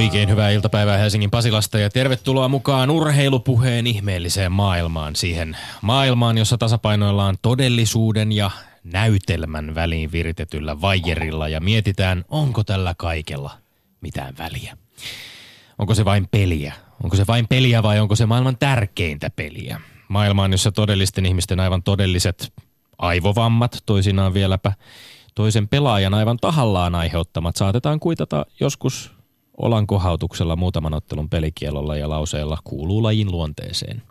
Oikein hyvää iltapäivää Helsingin Pasilasta ja tervetuloa mukaan urheilupuheen ihmeelliseen maailmaan. Siihen maailmaan, jossa tasapainoillaan todellisuuden ja näytelmän väliin viritetyllä vaijerilla ja mietitään, onko tällä kaikella mitään väliä. Onko se vain peliä? Onko se vain peliä vai onko se maailman tärkeintä peliä? Maailmaan, jossa todellisten ihmisten aivan todelliset aivovammat, toisinaan vieläpä toisen pelaajan aivan tahallaan aiheuttamat, saatetaan kuitata joskus olankohautuksella muutaman ottelun pelikielolla ja lauseella kuuluu lajin luonteeseen.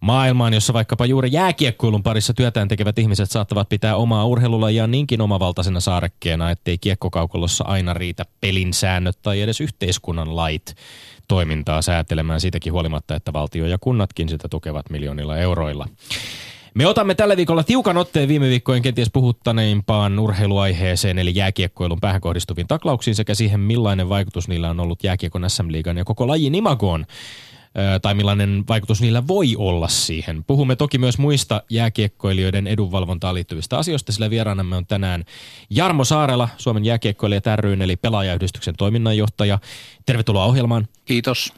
Maailmaan, jossa vaikkapa juuri jääkiekkoilun parissa työtään tekevät ihmiset saattavat pitää omaa urheilulajia niinkin omavaltaisena saarekkeena, ettei kiekkokaukolossa aina riitä pelin säännöt tai edes yhteiskunnan lait toimintaa säätelemään siitäkin huolimatta, että valtio ja kunnatkin sitä tukevat miljoonilla euroilla. Me otamme tällä viikolla tiukan otteen viime viikkojen kenties puhuttaneimpaan urheiluaiheeseen, eli jääkiekkoilun päähän kohdistuviin taklauksiin sekä siihen, millainen vaikutus niillä on ollut jääkiekon SM-liigan ja koko lajin imagoon tai millainen vaikutus niillä voi olla siihen. Puhumme toki myös muista jääkiekkoilijoiden edunvalvontaan liittyvistä asioista, sillä vieraanamme on tänään Jarmo Saarela, Suomen jääkiekkoilijat ry, eli pelaajayhdistyksen toiminnanjohtaja. Tervetuloa ohjelmaan. Kiitos.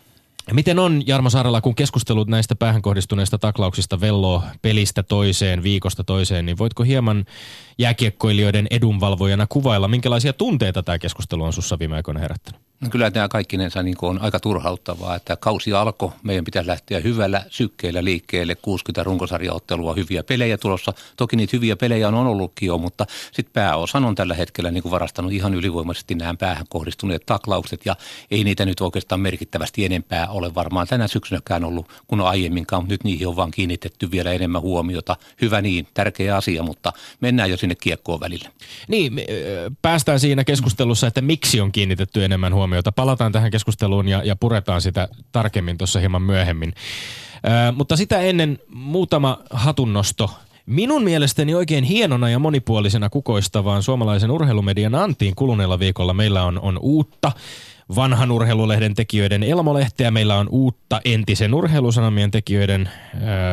Miten on, Jarmo Saarella, kun keskustelut näistä päähän kohdistuneista taklauksista velloo pelistä toiseen, viikosta toiseen, niin voitko hieman jääkiekkoilijoiden edunvalvojana kuvailla, minkälaisia tunteita tämä keskustelu on sussa viime aikoina herättänyt? No kyllä tämä kaikkinensa niin on aika turhauttavaa, että kausi alkoi, meidän pitäisi lähteä hyvällä sykkeellä liikkeelle, 60 runkosarjaottelua, hyviä pelejä tulossa. Toki niitä hyviä pelejä on ollutkin jo, mutta sitten pääosan on tällä hetkellä niin kuin varastanut ihan ylivoimaisesti nämä päähän kohdistuneet taklaukset ja ei niitä nyt oikeastaan merkittävästi enempää ole varmaan tänä syksynäkään ollut kuin aiemminkaan, mutta nyt niihin on vaan kiinnitetty vielä enemmän huomiota. Hyvä niin, tärkeä asia, mutta mennään jo sinne kiekkoon välillä. Niin, päästään siinä keskustelussa, että miksi on kiinnitetty enemmän huomiota huomiota. Palataan tähän keskusteluun ja, ja puretaan sitä tarkemmin tuossa hieman myöhemmin. Ää, mutta sitä ennen muutama hatunnosto Minun mielestäni oikein hienona ja monipuolisena kukoistavaan suomalaisen urheilumedian antiin kuluneella viikolla meillä on, on uutta vanhan urheilulehden tekijöiden Elmolehteä. Meillä on uutta entisen urheilusanomien tekijöiden,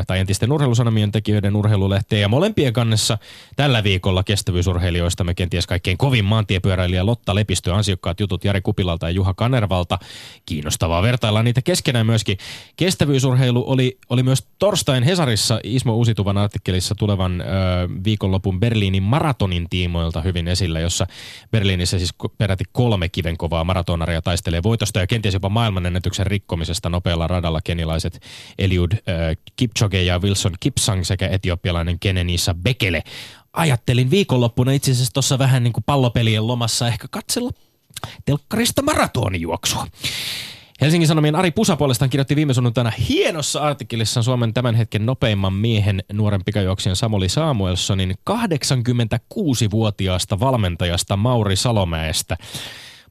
tai entisten urheilusanomien tekijöiden urheilulehteä. Ja molempien kannessa tällä viikolla kestävyysurheilijoista me kenties kaikkein kovin maantiepyöräilijä Lotta Lepistö, ansiokkaat jutut Jari Kupilalta ja Juha Kanervalta. Kiinnostavaa vertailla niitä keskenään myöskin. Kestävyysurheilu oli, oli myös torstain Hesarissa Ismo Uusituvan artikkelissa tulevan ää, viikonlopun Berliinin maratonin tiimoilta hyvin esillä, jossa Berliinissä siis peräti kolme kivenkovaa maratonaria taistelee voitosta ja kenties jopa maailmanennätyksen rikkomisesta nopealla radalla kenilaiset Eliud äh, Kipchoge ja Wilson Kipsang sekä etiopialainen Kenenisa Bekele. Ajattelin viikonloppuna itse asiassa tuossa vähän niin kuin pallopelien lomassa ehkä katsella telkkarista maratonijuoksua. Helsingin Sanomien Ari Pusa puolestaan kirjoitti viime sunnuntaina hienossa artikkelissa Suomen tämän hetken nopeimman miehen nuoren pikajuoksijan Samuli Samuelsonin 86-vuotiaasta valmentajasta Mauri Salomäestä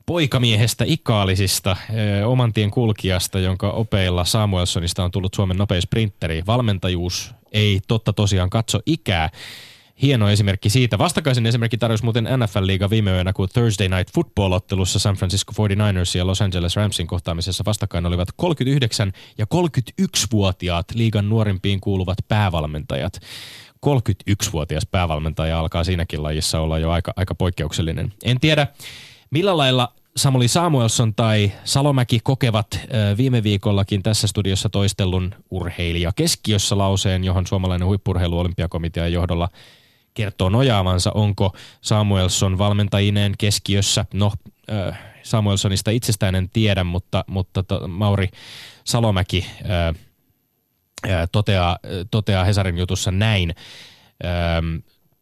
poikamiehestä Ikaalisista, oman tien kulkijasta, jonka opeilla Samuelsonista on tullut Suomen nopein sprinteri. Valmentajuus ei totta tosiaan katso ikää. Hieno esimerkki siitä. Vastakkaisen esimerkki tarjosi muuten NFL-liiga viime yönä, kun Thursday Night Football-ottelussa San Francisco 49ers ja Los Angeles Ramsin kohtaamisessa vastakkain olivat 39 ja 31-vuotiaat liigan nuorimpiin kuuluvat päävalmentajat. 31-vuotias päävalmentaja alkaa siinäkin lajissa olla jo aika, aika poikkeuksellinen. En tiedä, Millä lailla Samuli Samuelson tai Salomäki kokevat viime viikollakin tässä studiossa toistellun urheilija keskiössä lauseen, johon suomalainen huippurheilu olympiakomitean johdolla kertoo nojaavansa. Onko Samuelson valmentajineen keskiössä? No, Samuelsonista itsestään en tiedä, mutta, mutta Mauri Salomäki toteaa, toteaa Hesarin jutussa näin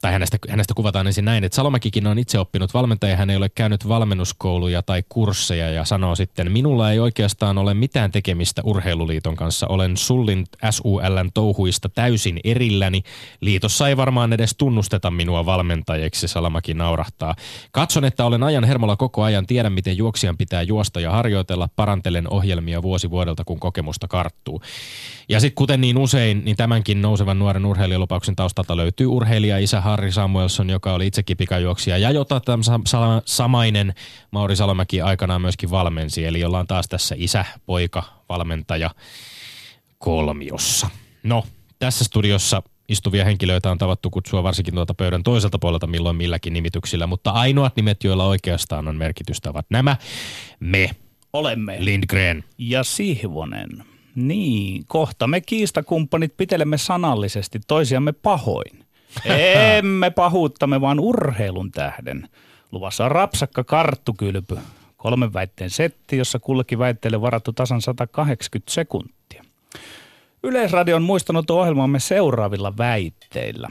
tai hänestä, hänestä kuvataan ensin näin, että Salomäkikin on itse oppinut valmentaja, hän ei ole käynyt valmennuskouluja tai kursseja ja sanoo sitten, minulla ei oikeastaan ole mitään tekemistä urheiluliiton kanssa, olen Sullin SULn touhuista täysin erilläni, liitossa ei varmaan edes tunnusteta minua valmentajaksi, Salamaki naurahtaa. Katson, että olen ajan hermolla koko ajan, tiedän miten juoksijan pitää juosta ja harjoitella, parantelen ohjelmia vuosi vuodelta, kun kokemusta karttuu. Ja sitten kuten niin usein, niin tämänkin nousevan nuoren urheilijalupauksen taustalta löytyy urheilija isä Harri Samuelson, joka oli itsekin pikajuoksija ja jota tämä samainen Mauri Salomäki aikanaan myöskin valmensi. Eli ollaan taas tässä isä, poika, valmentaja kolmiossa. No, tässä studiossa istuvia henkilöitä on tavattu kutsua varsinkin tuolta pöydän toiselta puolelta milloin milläkin nimityksillä, mutta ainoat nimet, joilla oikeastaan on merkitystä, ovat nämä. Me, Olemme. Lindgren. Ja Sihvonen. Niin, kohta me kiistakumppanit pitelemme sanallisesti toisiamme pahoin. Emme pahuuttamme, vaan urheilun tähden. Luvassa on rapsakka karttukylpy. Kolmen väitteen setti, jossa kullekin väitteelle varattu tasan 180 sekuntia. Yleisradio on muistanut ohjelmamme seuraavilla väitteillä.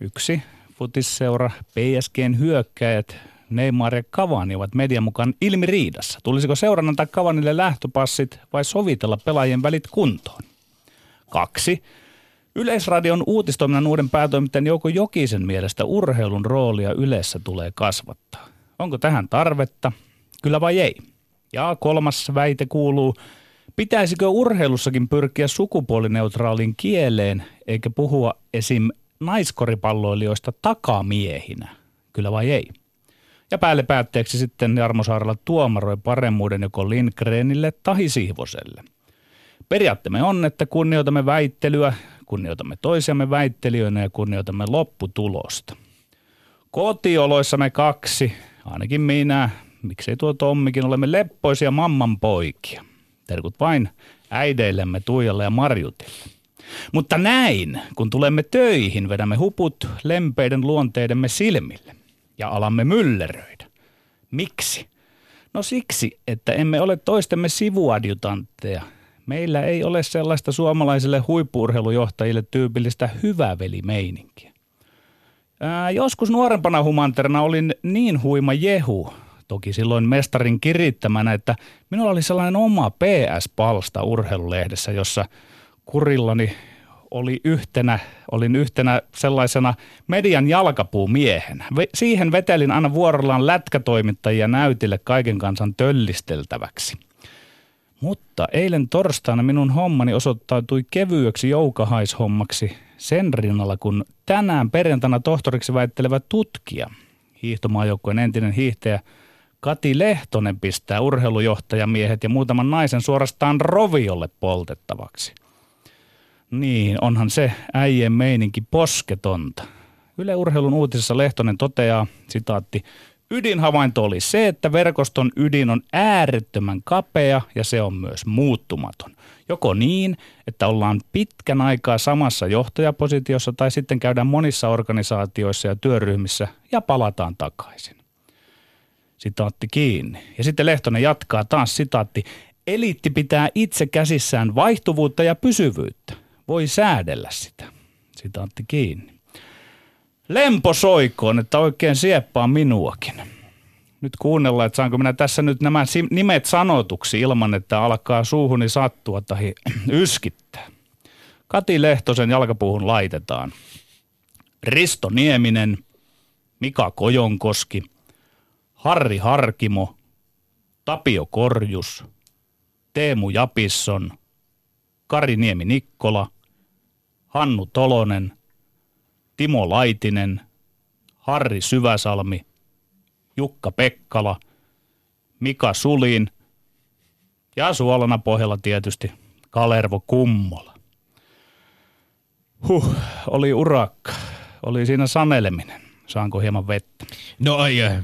Yksi, futisseura, PSGn hyökkäjät, Neymar ja Cavani ovat median mukaan ilmiriidassa. Tulisiko seuran antaa Cavanille lähtöpassit vai sovitella pelaajien välit kuntoon? Kaksi. Yleisradion uutistoiminnan uuden päätoimittajan Jouko Jokisen mielestä urheilun roolia yleensä tulee kasvattaa. Onko tähän tarvetta? Kyllä vai ei? Ja kolmas väite kuuluu, pitäisikö urheilussakin pyrkiä sukupuolineutraaliin kieleen eikä puhua esim. naiskoripalloilijoista takamiehinä? Kyllä vai ei? Ja päälle päätteeksi sitten Jarmo Saarella tuomaroi paremmuuden joko Lindgrenille tai Sihvoselle. Periaatteemme on, että kunnioitamme väittelyä, kunnioitamme toisiamme väittelijöinä ja kunnioitamme lopputulosta. Kotioloissa me kaksi, ainakin minä, miksei tuo Tommikin, olemme leppoisia mamman poikia. Terkut vain äideillemme Tuijalle ja Marjutille. Mutta näin, kun tulemme töihin, vedämme huput lempeiden luonteidemme silmille ja alamme mylleröidä. Miksi? No siksi, että emme ole toistemme sivuadjutantteja. Meillä ei ole sellaista suomalaisille huippuurheilujohtajille tyypillistä hyvävelimeininkiä. Ää, joskus nuorempana humanterina olin niin huima jehu, toki silloin mestarin kirittämänä, että minulla oli sellainen oma PS-palsta urheilulehdessä, jossa kurillani oli yhtenä, olin yhtenä sellaisena median jalkapuumiehenä. Siihen vetelin aina vuorollaan lätkätoimittajia näytille kaiken kansan töllisteltäväksi. Mutta eilen torstaina minun hommani osoittautui kevyeksi joukahaishommaksi sen rinnalla, kun tänään perjantaina tohtoriksi väittelevä tutkija, hiihtomaajoukkojen entinen hiihtäjä Kati Lehtonen pistää urheilujohtajamiehet ja muutaman naisen suorastaan roviolle poltettavaksi – niin, onhan se äijien meininki posketonta. Yle Urheilun uutisessa Lehtonen toteaa, sitaatti, Ydinhavainto oli se, että verkoston ydin on äärettömän kapea ja se on myös muuttumaton. Joko niin, että ollaan pitkän aikaa samassa johtajapositiossa tai sitten käydään monissa organisaatioissa ja työryhmissä ja palataan takaisin. Sitaatti kiinni. Ja sitten Lehtonen jatkaa taas sitaatti. Eliitti pitää itse käsissään vaihtuvuutta ja pysyvyyttä voi säädellä sitä. Sitaatti kiinni. Lempo soikoon, että oikein sieppaa minuakin. Nyt kuunnellaan, että saanko minä tässä nyt nämä nimet sanotuksi ilman, että alkaa suuhuni sattua tai yskittää. Kati Lehtosen jalkapuuhun laitetaan. Risto Nieminen, Mika Kojonkoski, Harri Harkimo, Tapio Korjus, Teemu Japisson, Kari Niemi Nikkola – Hannu Tolonen, Timo Laitinen, Harri Syväsalmi, Jukka Pekkala, Mika Sulin ja suolana pohjalla tietysti Kalervo Kummola. Huh, oli urakka. Oli siinä saneleminen. Saanko hieman vettä? No ai, ai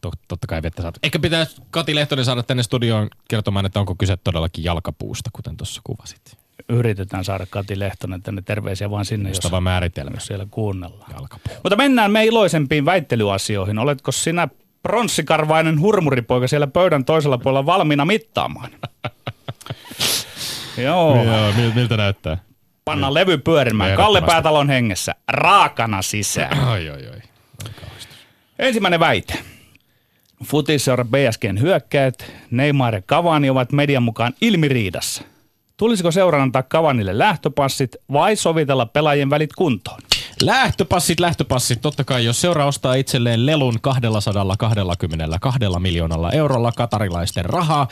totta kai vettä saat. Ehkä pitäisi Kati Lehtonen saada tänne studioon kertomaan, että onko kyse todellakin jalkapuusta, kuten tuossa kuvasit yritetään saada Kati Lehtonen tänne terveisiä vaan sinne, jos, määritelmä. jos siellä kuunnellaan. Jalkapuu. Mutta mennään me iloisempiin väittelyasioihin. Oletko sinä pronssikarvainen hurmuripoika siellä pöydän toisella puolella valmiina mittaamaan? Joo. Joo, miltä näyttää? Panna levy pyörimään. Kalle Päätalon hengessä. Raakana sisään. Oi, oi, oi. Ensimmäinen väite. Futisseura BSGn hyökkäät, Neymar ja Cavani ovat median mukaan ilmiriidassa – Tulisiko seuran antaa Kavanille lähtöpassit vai sovitella pelaajien välit kuntoon? Lähtöpassit, lähtöpassit. Totta kai, jos seura ostaa itselleen lelun 222 miljoonalla eurolla katarilaisten rahaa,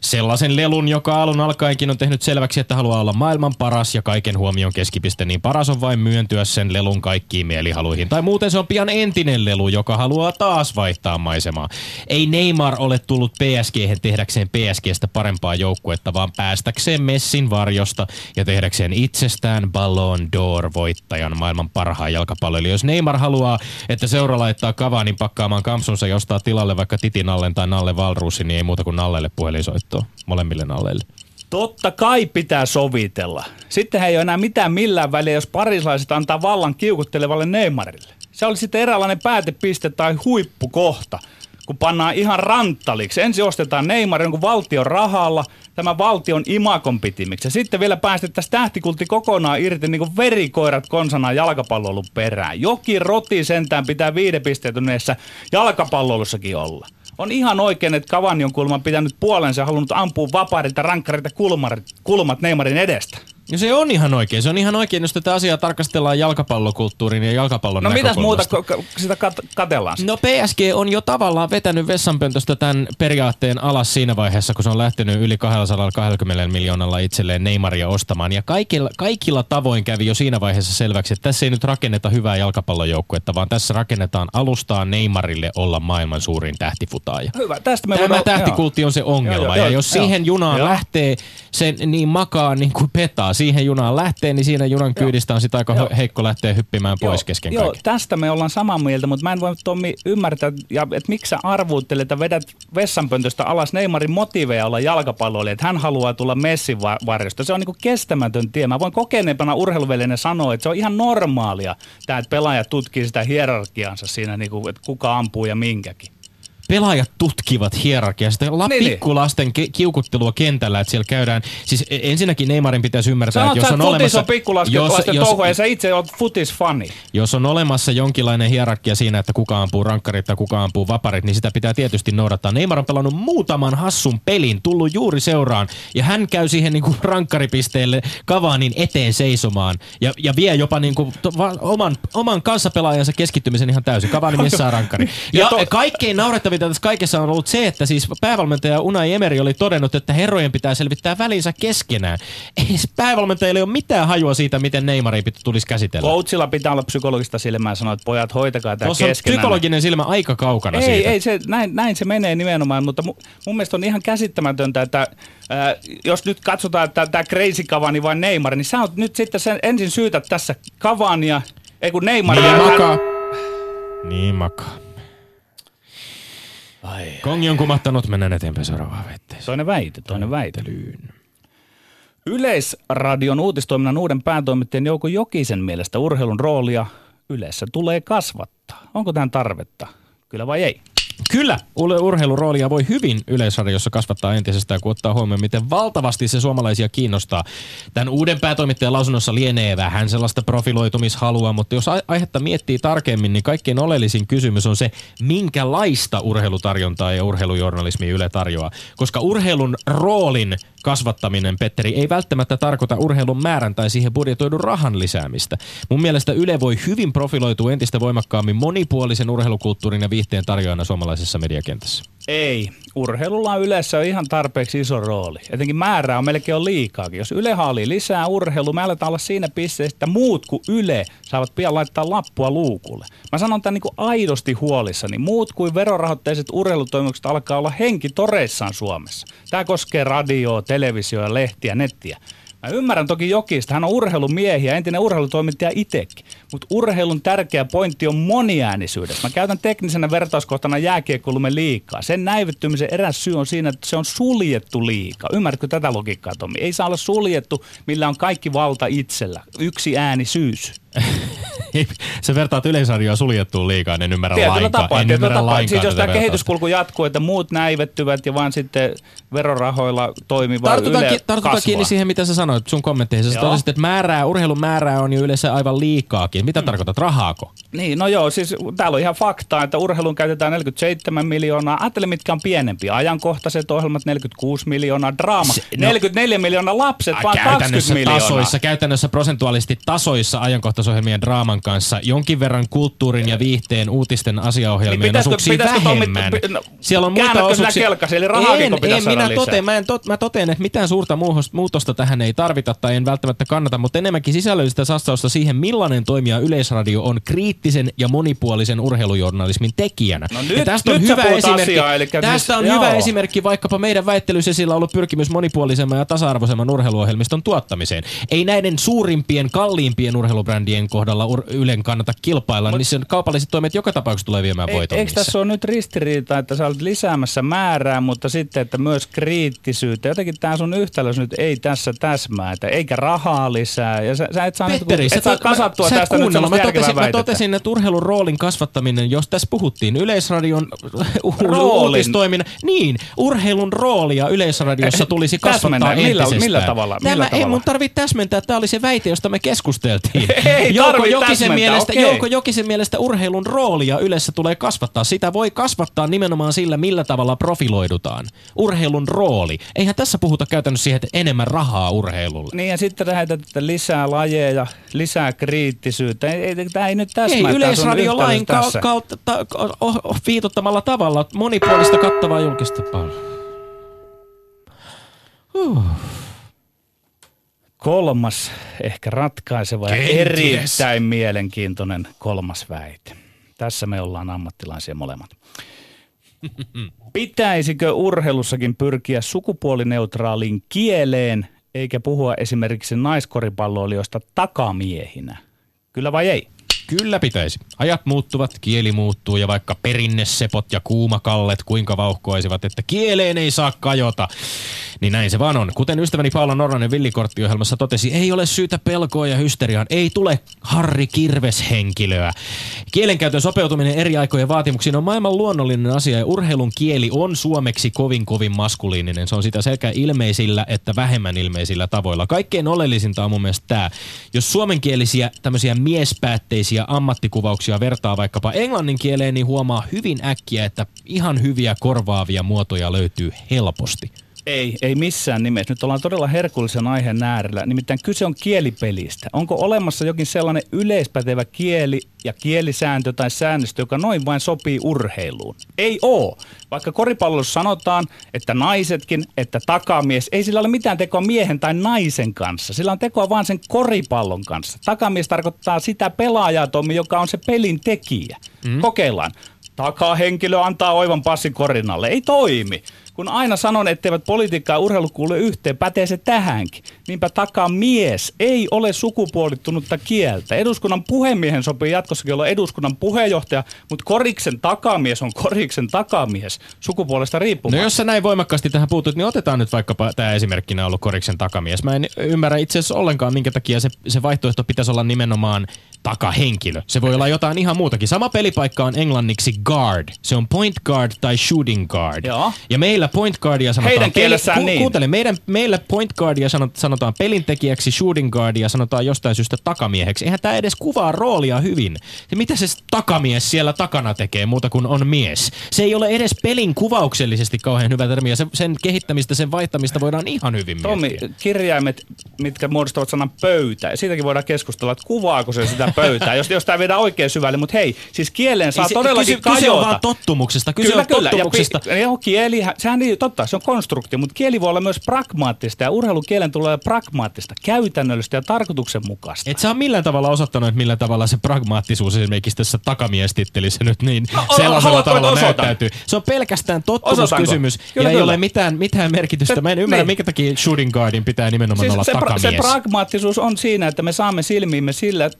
sellaisen lelun, joka alun alkaenkin on tehnyt selväksi, että haluaa olla maailman paras ja kaiken huomion keskipiste, niin paras on vain myöntyä sen lelun kaikkiin mielihaluihin. Tai muuten se on pian entinen lelu, joka haluaa taas vaihtaa maisemaa. Ei Neymar ole tullut PSG tehdäkseen PSGstä parempaa joukkuetta, vaan päästäkseen Messin varjosta ja tehdäkseen itsestään Ballon d'Or-voittajan maailman parhaan jalkapalloilijan. Jos Neymar haluaa, että seura laittaa Kavanin pakkaamaan kampsunsa ja ostaa tilalle vaikka Titi Nallen tai Nalle Valruusin, niin ei muuta kuin Nallelle puhelinsoittoa. Molemmille Nalleille. Totta kai pitää sovitella. Sitten ei ole enää mitään millään väliä, jos parislaiset antaa vallan kiukuttelevalle Neymarille. Se oli sitten eräänlainen päätepiste tai huippukohta, kun pannaan ihan ranttaliksi. Ensin ostetaan Neymar jonkun valtion rahalla, tämä valtion imakon pitimiksi. Ja sitten vielä päästettäisiin tähtikultti kokonaan irti niin kuin verikoirat konsana jalkapallon perään. Jokin roti sentään pitää viidepisteetyneessä jalkapalloilussakin olla. On ihan oikein, että Cavani on kulman pitänyt puolensa ja halunnut ampua vapaarilta rankkarilta kulmat, kulmat Neymarin edestä. No se on ihan oikein. Se on ihan oikein, jos tätä asiaa tarkastellaan jalkapallokulttuurin ja jalkapallon No mitäs muuta ko- sitä kat- katellaan? No PSG on jo tavallaan vetänyt vessanpöntöstä tämän periaatteen alas siinä vaiheessa, kun se on lähtenyt yli 220 miljoonalla itselleen Neymaria ostamaan. Ja kaikilla, kaikilla tavoin kävi jo siinä vaiheessa selväksi, että tässä ei nyt rakenneta hyvää jalkapallojoukkuetta, vaan tässä rakennetaan alustaa Neymarille olla maailman suurin tähtifutaaja. Hyvä, tästä me Tämä voidaan- tähtikultti on se ongelma. Joo, joo, ja joo, jos joo. siihen junaan Joo. lähtee, sen niin makaa niin kuin petaa, siihen junaan lähtee, niin siinä junan kyydistä on sitä aika Joo. heikko lähteä hyppimään pois kesken joo, kaiken. tästä me ollaan samaa mieltä, mutta mä en voi Tommi ymmärtää, ja, että miksi sä arvuuttelet, että vedät vessanpöntöstä alas Neymarin motiiveja olla jalkapalloilija, että hän haluaa tulla Messin va- varjosta. Se on niin kestämätön tie. Mä voin kokeneempana urheiluveljenne sanoa, että se on ihan normaalia, tämä, että pelaajat tutkii sitä hierarkiansa siinä, niin kuin, että kuka ampuu ja minkäkin. Pelaajat tutkivat hierarkiaa, sitä la- Niin, niin. pikkulasten ki- kiukuttelua kentällä, että siellä käydään, siis e- ensinnäkin Neymarin pitäisi ymmärtää, että jos on futis olemassa, on pikkulasten jos, touhua ja jos, sä itse oot futisfani. jos on olemassa jonkinlainen hierarkia siinä, että kuka ampuu rankkarit tai kuka ampuu vaparit, niin sitä pitää tietysti noudattaa. Neymar on pelannut muutaman hassun pelin, tullut juuri seuraan, ja hän käy siihen niin kuin rankkaripisteelle Kavanin eteen seisomaan, ja, ja vie jopa niin kuin to, va, oman, oman kanssapelaajansa keskittymisen ihan täysin. Kavani mies saa rankkari. Ja, Ja to- kaikkein naurettavinta tässä kaikessa on ollut se, että siis päävalmentaja Unai Emeri oli todennut, että herrojen pitää selvittää välinsä keskenään. Ei päävalmentajille ole mitään hajua siitä, miten Neymari tulisi käsitellä. Coachilla pitää olla psykologista silmää sanoa, että pojat hoitakaa tämä keskenään. psykologinen silmä aika kaukana Ei, siitä. ei se, näin, näin se menee nimenomaan, mutta mu, mun mielestä on ihan käsittämätöntä, että ää, jos nyt katsotaan, että tämä crazy Cavani vai Neymar, niin sä oot nyt sitten sen ensin syytät tässä Cavania, ei kun Neymaria. Niin makaa. Niin makaa. Kongi on kumattanut, mennään eteenpäin seuraavaan väitteeseen. Toinen väite, toinen väite. Yleisradion uutistoiminnan uuden päätoimittajan Jouko Jokisen mielestä urheilun roolia yleensä tulee kasvattaa. Onko tähän tarvetta? Kyllä vai ei? Kyllä, ur- urheiluroolia voi hyvin Yleisradiossa kasvattaa entisestään, kun ottaa huomioon, miten valtavasti se suomalaisia kiinnostaa. Tämän uuden päätoimittajan lausunnossa lienee vähän sellaista profiloitumishalua, mutta jos aihetta miettii tarkemmin, niin kaikkein oleellisin kysymys on se, minkälaista urheilutarjontaa ja urheilujournalismia Yle tarjoaa. Koska urheilun roolin kasvattaminen, Petteri, ei välttämättä tarkoita urheilun määrän tai siihen budjetoidun rahan lisäämistä. Mun mielestä Yle voi hyvin profiloitua entistä voimakkaammin monipuolisen urheilukulttuurin ja viihteen tarjoajana suomalaisessa mediakentässä. Ei. Urheilulla on yleensä ihan tarpeeksi iso rooli. Etenkin määrää on melkein on liikaakin. Jos Yle haalii lisää urheilua, me aletaan olla siinä pisteessä, että muut kuin Yle saavat pian laittaa lappua luukulle. Mä sanon tämän niin aidosti huolissani. Muut kuin verorahoitteiset urheilutoimukset alkaa olla henki toreissaan Suomessa. Tämä koskee radioa, televisioa, lehtiä, nettiä. Mä ymmärrän toki Jokista, hän on urheilumiehiä, entinen urheilutoimittaja itsekin. Mutta urheilun tärkeä pointti on moniäänisyydessä. Mä käytän teknisenä vertauskohtana jääkiekkoilumme liikaa. Sen näivettymisen eräs syy on siinä, että se on suljettu liika. Ymmärrätkö tätä logiikkaa, Tomi? Ei saa olla suljettu, millä on kaikki valta itsellä. Yksi äänisyys. Se vertaat yleisarjoa suljettuun liikaan, en ymmärrä Tietyllä lainkaan. tapaa. en Tietyllä ymmärrä tapaa. lainkaan Siis jos tämä kehityskulku jatkuu, että muut näivettyvät ja vaan sitten verorahoilla toimiva Tartutaan, Yle ki- tartutaan kasvaa. kiinni siihen, mitä sä sanoit sun kommentteihin. Sä Joo. totesit, että määrää, urheilun määrää on jo yleensä aivan liikaakin. Mitä Mm. tarkoitat, rahaako? Niin, no joo, siis täällä on ihan faktaa, että urheilun käytetään 47 miljoonaa. Ajattele, mitkä on pienempiä. Ajankohtaiset ohjelmat 46 miljoonaa, draama Se- no- 44 miljoonaa, lapset vaan 20 käytännössä miljoonaa. tasoissa, käytännössä prosentuaalisesti tasoissa ajankohtaisohjelmien draaman kanssa, jonkin verran kulttuurin ja viihteen uutisten asiaohjelmien Niin pitäisikö- osuuksia pitäisikö Tommi- vähemmän. pi- no, Siellä on muita osuuksia. kelkasi, eli en, en, minä totean, mä, en tot, mä totean, että mitään suurta muutosta tähän ei tarvita tai en välttämättä kannata, mutta enemmänkin sisällöllistä satsausta siihen, millainen toimija Yleisradio on kriittisen ja monipuolisen urheilujournalismin tekijänä. No ja nyt- tästä on nyt hyvä esimerkki. asiaa, tästä on joo. hyvä esimerkki vaikkapa meidän väittelyssä sillä on ollut pyrkimys monipuolisemman ja tasa-arvoisemman urheiluohjelmiston tuottamiseen. Ei näiden suurimpien, kalliimpien urheilubrändien kohdalla ur- Ylen kannata kilpailla, niin sen kaupalliset toimet joka tapauksessa tulee viemään Ei- voiton Eikö tässä ole nyt ristiriita, että sä olet lisäämässä määrää, mutta sitten, että myös kriittisyyttä. Jotenkin tämä sun yhtälös nyt ei tässä täsmää, että eikä rahaa lisää. Ja sä, sä et saa, Petteri, nyt, sä, et saa tot- kasattua sä tästä nyt mä totesin, mä totesin, että urheilun roolin kasvattaminen, jos tässä puhuttiin Yleisradion uutistoiminnan, niin, urheilun roolia Yleisradiossa Eh, tulisi kasvattaa millä- millä tavalla- Tämä, millä ei tavalla? mun tarvitse täsmentää, tämä oli se väite, josta me keskusteltiin. Ei Jouko Jokisen mielestä, okei. Jouko Jokisen mielestä urheilun roolia Ylessä tulee kasvattaa. Sitä voi kasvattaa nimenomaan sillä, millä tavalla profiloidutaan. Urheilun rooli. Eihän tässä puhuta käytännössä siihen, että enemmän rahaa urheilulle. Niin ja sitten lähetät että lisää lajeja, lisää kriittisyyttä. Ei, ei, tämä ei nyt täsmää. Ei yleisradiolain ka- kautta ta- oh, oh, viitottamalla tavalla monipuolista kattavaa julkista palvelua. Huh. Kolmas, ehkä ratkaiseva ja erittäin mielenkiintoinen kolmas väite. Tässä me ollaan ammattilaisia molemmat. Pitäisikö urheilussakin pyrkiä sukupuolineutraaliin kieleen, eikä puhua esimerkiksi naiskoripalloilijoista takamiehinä? Kyllä vai ei? Kyllä pitäisi. Ajat muuttuvat, kieli muuttuu ja vaikka perinnesepot ja kuumakallet kuinka vauhkoisivat, että kieleen ei saa kajota. Niin näin se vaan on. Kuten ystäväni Paula Norranen villikorttiohjelmassa totesi, ei ole syytä pelkoa ja hysteriaan. Ei tule Harri Kirves-henkilöä. Kielenkäytön sopeutuminen eri aikojen vaatimuksiin on maailman luonnollinen asia ja urheilun kieli on suomeksi kovin kovin maskuliininen. Se on sitä sekä ilmeisillä että vähemmän ilmeisillä tavoilla. Kaikkein oleellisinta on mun mielestä tämä. Jos suomenkielisiä tämmöisiä miespäätteisiä ammattikuvauksia vertaa vaikkapa englannin kieleen, niin huomaa hyvin äkkiä, että ihan hyviä korvaavia muotoja löytyy helposti. Ei, ei missään nimessä. Nyt ollaan todella herkullisen aiheen äärellä. Nimittäin kyse on kielipelistä. Onko olemassa jokin sellainen yleispätevä kieli ja kielisääntö tai säännöstö, joka noin vain sopii urheiluun? Ei oo. Vaikka koripallossa sanotaan, että naisetkin, että takamies, ei sillä ole mitään tekoa miehen tai naisen kanssa. Sillä on tekoa vaan sen koripallon kanssa. Takamies tarkoittaa sitä pelaajaa, Tommi, joka on se pelin tekijä. Mm. Kokeillaan. Takahenkilö antaa oivan passin korinalle. Ei toimi. Kun aina sanon, etteivät politiikka ja urheilu kuule yhteen, pätee se tähänkin. Niinpä takaa mies ei ole sukupuolittunutta kieltä. Eduskunnan puhemiehen sopii jatkossakin olla eduskunnan puheenjohtaja, mutta koriksen takamies on koriksen takamies sukupuolesta No riippumatta. jos sä näin voimakkaasti tähän puutut, niin otetaan nyt vaikkapa tämä esimerkkinä ollut Koriksen takamies. Mä en ymmärrä itse asiassa ollenkaan, minkä takia se, se vaihtoehto pitäisi olla nimenomaan takahenkilö. Se voi olla jotain ihan muutakin. Sama pelipaikka on englanniksi guard. Se on point guard tai shooting guard. Joo. Ja meillä point guardia sanotaan... Heidän kielessään niin. Kuuntele, meidän, meillä point guardia sanot, sanotaan pelintekijäksi, shooting guardia sanotaan jostain syystä takamieheksi. Eihän tämä edes kuvaa roolia hyvin. Ja mitä se takamies siellä takana tekee muuta kuin on mies? Se ei ole edes pelin kuvauksellisesti kauhean hyvä termi, ja se, sen kehittämistä, sen vaihtamista voidaan ihan hyvin Tommi, miettiä. kirjaimet, mitkä muodostavat sanan pöytä, ja siitäkin voidaan keskustella, että kuvaako se sitä pöytää, jos, jos tämä viedään oikein syvälle. Mutta hei, siis kieleen saa Ei se- todellakin kyse, kyse on kajota. vaan tottumuksesta. Kyse kyllä, on kyllä. tottumuksesta. Ja joo, kieli, sehän niin, totta, se on konstruktio, mutta kieli voi olla myös pragmaattista ja urheilukielen tulee olla pragmaattista, käytännöllistä ja tarkoituksenmukaista. Et sä ole millään tavalla osoittanut, että millä tavalla se pragmaattisuus esimerkiksi tässä takamiestittelissä nyt niin No, sellaisella tavalla osoitan? näyttäytyy. Se on pelkästään tottumuskysymys ja Kyllä, ei ole mitään, mitään merkitystä. Se- Mä en ymmärrä, niin. minkä takia shooting guardin pitää nimenomaan olla Siis se, pra- takamies. se pragmaattisuus on siinä, että me saamme silmiimme sillä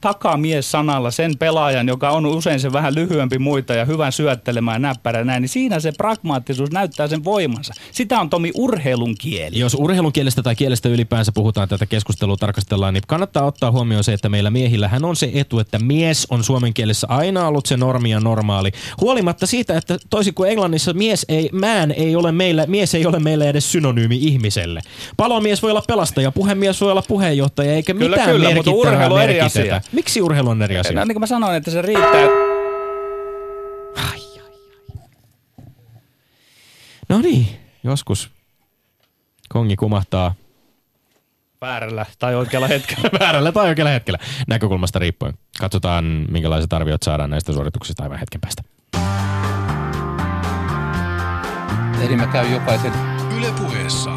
takamies-sanalla sen pelaajan, joka on usein se vähän lyhyempi muita ja hyvän syöttelemään näppärä näin, niin siinä se pragmaattisuus näyttää sen voimansa. Sitä on Tomi urheilun kieli. Jos urheilun kielestä tai kielestä ylipäänsä puhutaan, tätä keskustelua tarkastellaan, niin kannattaa ottaa huomioon se, että meillä miehillähän on se etu, että mies on suomen kielessä aina ollut se normi ja normaali. Huolimatta siitä, että toisin kuin Englannissa mies ei, man ei ole meillä, mies ei ole meillä edes synonyymi ihmiselle. Palomies voi olla pelastaja, puhemies voi olla puheenjohtaja, eikä Kyllä, mitään kyllä, mutta merkittävää urheilu on eri asia. Miksi urheilu urheilu on eri asia. No, niin kuin mä sanoin, että se riittää. No niin, joskus kongi kumahtaa Väärällä tai oikealla hetkellä. väärällä tai oikealla hetkellä, näkökulmasta riippuen. Katsotaan, minkälaiset arviot saadaan näistä suorituksista aivan hetken päästä. Eli mä käyn jokaisen Yle puheessa.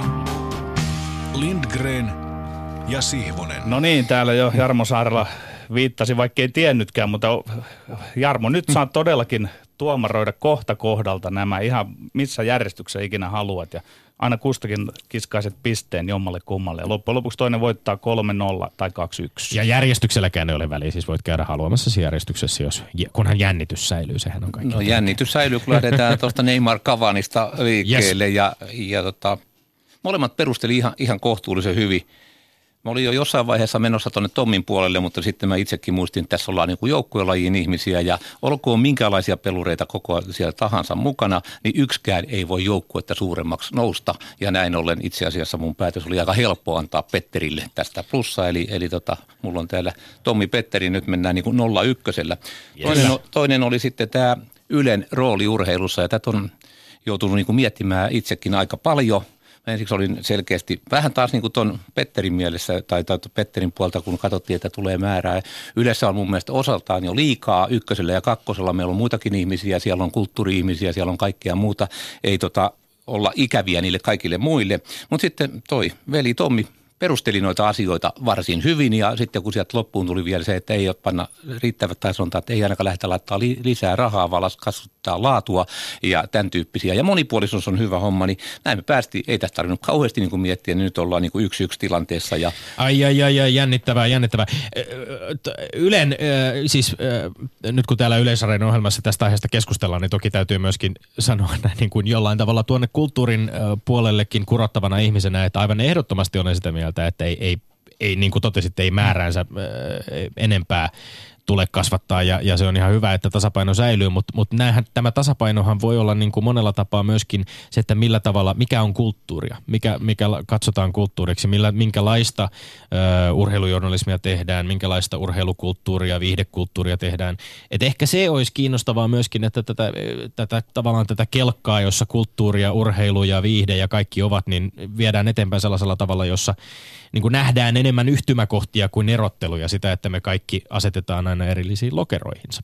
Lindgren ja Sihvonen. No niin, täällä jo Jarmo Saarella viittasi, vaikka ei tiennytkään, mutta Jarmo, nyt saat todellakin tuomaroida kohta kohdalta nämä ihan missä järjestyksessä ikinä haluat ja aina kustakin kiskaiset pisteen jommalle kummalle. Ja loppujen lopuksi toinen voittaa 3-0 tai 2-1. Ja järjestykselläkään ei ole väliä, siis voit käydä haluamassa järjestyksessä, jos, kunhan jännitys säilyy, sehän on kaikki. No jännitys säilyy, kun lähdetään tuosta Neymar Kavanista liikkeelle yes. ja, ja tota, molemmat perusteli ihan, ihan kohtuullisen hyvin. Mä olin jo jossain vaiheessa menossa tuonne Tommin puolelle, mutta sitten mä itsekin muistin, että tässä ollaan niin kuin joukkuelajien ihmisiä ja olkoon minkälaisia pelureita koko siellä tahansa mukana, niin yksikään ei voi joukkuetta suuremmaksi nousta. Ja näin ollen itse asiassa mun päätös oli aika helppo antaa Petterille tästä plussa, eli, eli tota, mulla on täällä Tommi Petteri, nyt mennään niin kuin nolla ykkösellä. Yes. Toinen, toinen oli sitten tämä Ylen rooli urheilussa ja tätä on joutunut niin kuin miettimään itsekin aika paljon – ensiksi olin selkeästi vähän taas niin kuin tuon Petterin mielessä tai, tai Petterin puolta, kun katsottiin, että tulee määrää. Yleensä on mun mielestä osaltaan jo liikaa ykkösellä ja kakkosella. Meillä on muitakin ihmisiä, siellä on kulttuuri-ihmisiä, siellä on kaikkea muuta. Ei tota, olla ikäviä niille kaikille muille. Mutta sitten toi veli Tommi perusteli noita asioita varsin hyvin ja sitten kun sieltä loppuun tuli vielä se, että ei ole panna riittävät tai sanotaan, että ei ainakaan lähteä laittaa li- lisää rahaa, vaan kasvattaa laatua ja tämän tyyppisiä. Ja monipuolisuus on hyvä homma, niin näin me päästiin, ei tästä tarvinnut kauheasti niin kuin miettiä, niin nyt ollaan niin kuin yksi yksi tilanteessa. Ja... Ai, ai, ai, ai, jännittävää, jännittävää. Ylen, siis nyt kun täällä Yleisareen ohjelmassa tästä aiheesta keskustellaan, niin toki täytyy myöskin sanoa näin niin kuin jollain tavalla tuonne kulttuurin puolellekin kurottavana ihmisenä, että aivan ehdottomasti olen sitä mieltä, mieltä, että ei, ei, ei niin kuin totesit, ei määräänsä äh, enempää tule kasvattaa ja, ja se on ihan hyvä, että tasapaino säilyy, mutta mut näinhän, tämä tasapainohan voi olla niin kuin monella tapaa myöskin se, että millä tavalla, mikä on kulttuuria, mikä, mikä katsotaan kulttuuriksi, millä, minkälaista ö, urheilujournalismia tehdään, minkälaista urheilukulttuuria, viihdekulttuuria tehdään. Et ehkä se olisi kiinnostavaa myöskin, että tätä, tätä, tavallaan tätä kelkkaa, jossa kulttuuria, urheilu ja viihde ja kaikki ovat, niin viedään eteenpäin sellaisella tavalla, jossa niin kuin nähdään enemmän yhtymäkohtia kuin erotteluja, sitä, että me kaikki asetetaan aina erillisiin lokeroihinsa.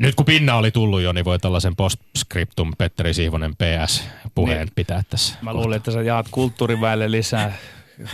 Nyt kun pinna oli tullut jo, niin voi tällaisen postscriptum Petteri Sihvonen PS-puheen niin. pitää tässä. Mä luulin, että sä jaat kulttuuriväelle lisää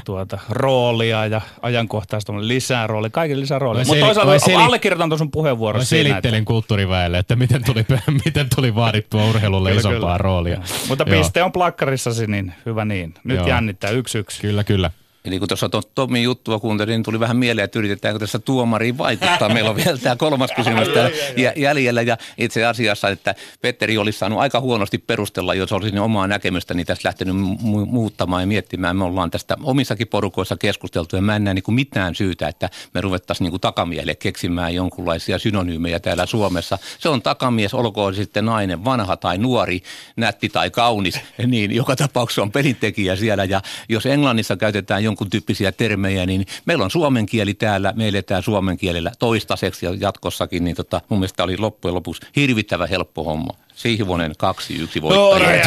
tuota, roolia ja ajankohtaista lisää roolia, kaikille lisää roolia. Mutta toisaalta seli- allekirjoitan tuon sun puheenvuoron. Mä selittelin että... kulttuuriväelle, että miten tuli, miten tuli vaadittua urheilulle kyllä, isompaa kyllä. roolia. Mutta piste on plakkarissasi, niin hyvä niin. Nyt Joo. jännittää yksi yksi. Kyllä, kyllä. Eli kun tuossa Tommin juttua kuuntelin, niin tuli vähän mieleen, että yritetäänkö tässä tuomariin vaikuttaa. Meillä on vielä tämä kolmas kysymys täällä jäljellä. Ja itse asiassa, että Petteri olisi saanut aika huonosti perustella, jos olisi niin omaa näkemystä, niin tästä lähtenyt mu- muuttamaan ja miettimään. Me ollaan tästä omissakin porukoissa keskusteltu ja mä en näe niin kuin mitään syytä, että me ruvettaisiin niin kuin takamielle keksimään jonkunlaisia synonyymejä täällä Suomessa. Se on takamies, olkoon sitten nainen, vanha tai nuori, nätti tai kaunis, niin joka tapauksessa on pelintekijä siellä. Ja jos Englannissa käytetään jonkun jonkun tyyppisiä termejä, niin meillä on suomen kieli täällä, me eletään suomen kielellä toistaiseksi ja jatkossakin, niin tota, mun mielestä oli loppujen lopuksi hirvittävä helppo homma. Sihvonen 2-1 voittaja. All right.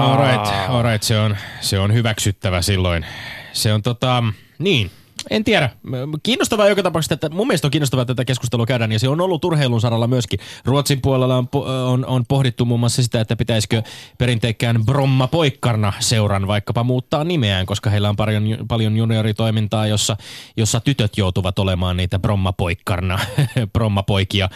All right. All right. Se, on, se on hyväksyttävä silloin. Se on tota, niin, en tiedä. Kiinnostavaa joka tapauksessa, että mun mielestä on kiinnostavaa että tätä keskustelua käydään, ja se on ollut urheilun saralla myöskin. Ruotsin puolella on, on, on pohdittu muun muassa sitä, että pitäisikö perinteikkään Bromma Poikkarna seuran vaikkapa muuttaa nimeään, koska heillä on paljon, paljon junioritoimintaa, jossa, jossa tytöt joutuvat olemaan niitä Bromma Poikkarna, Bromma Poikia.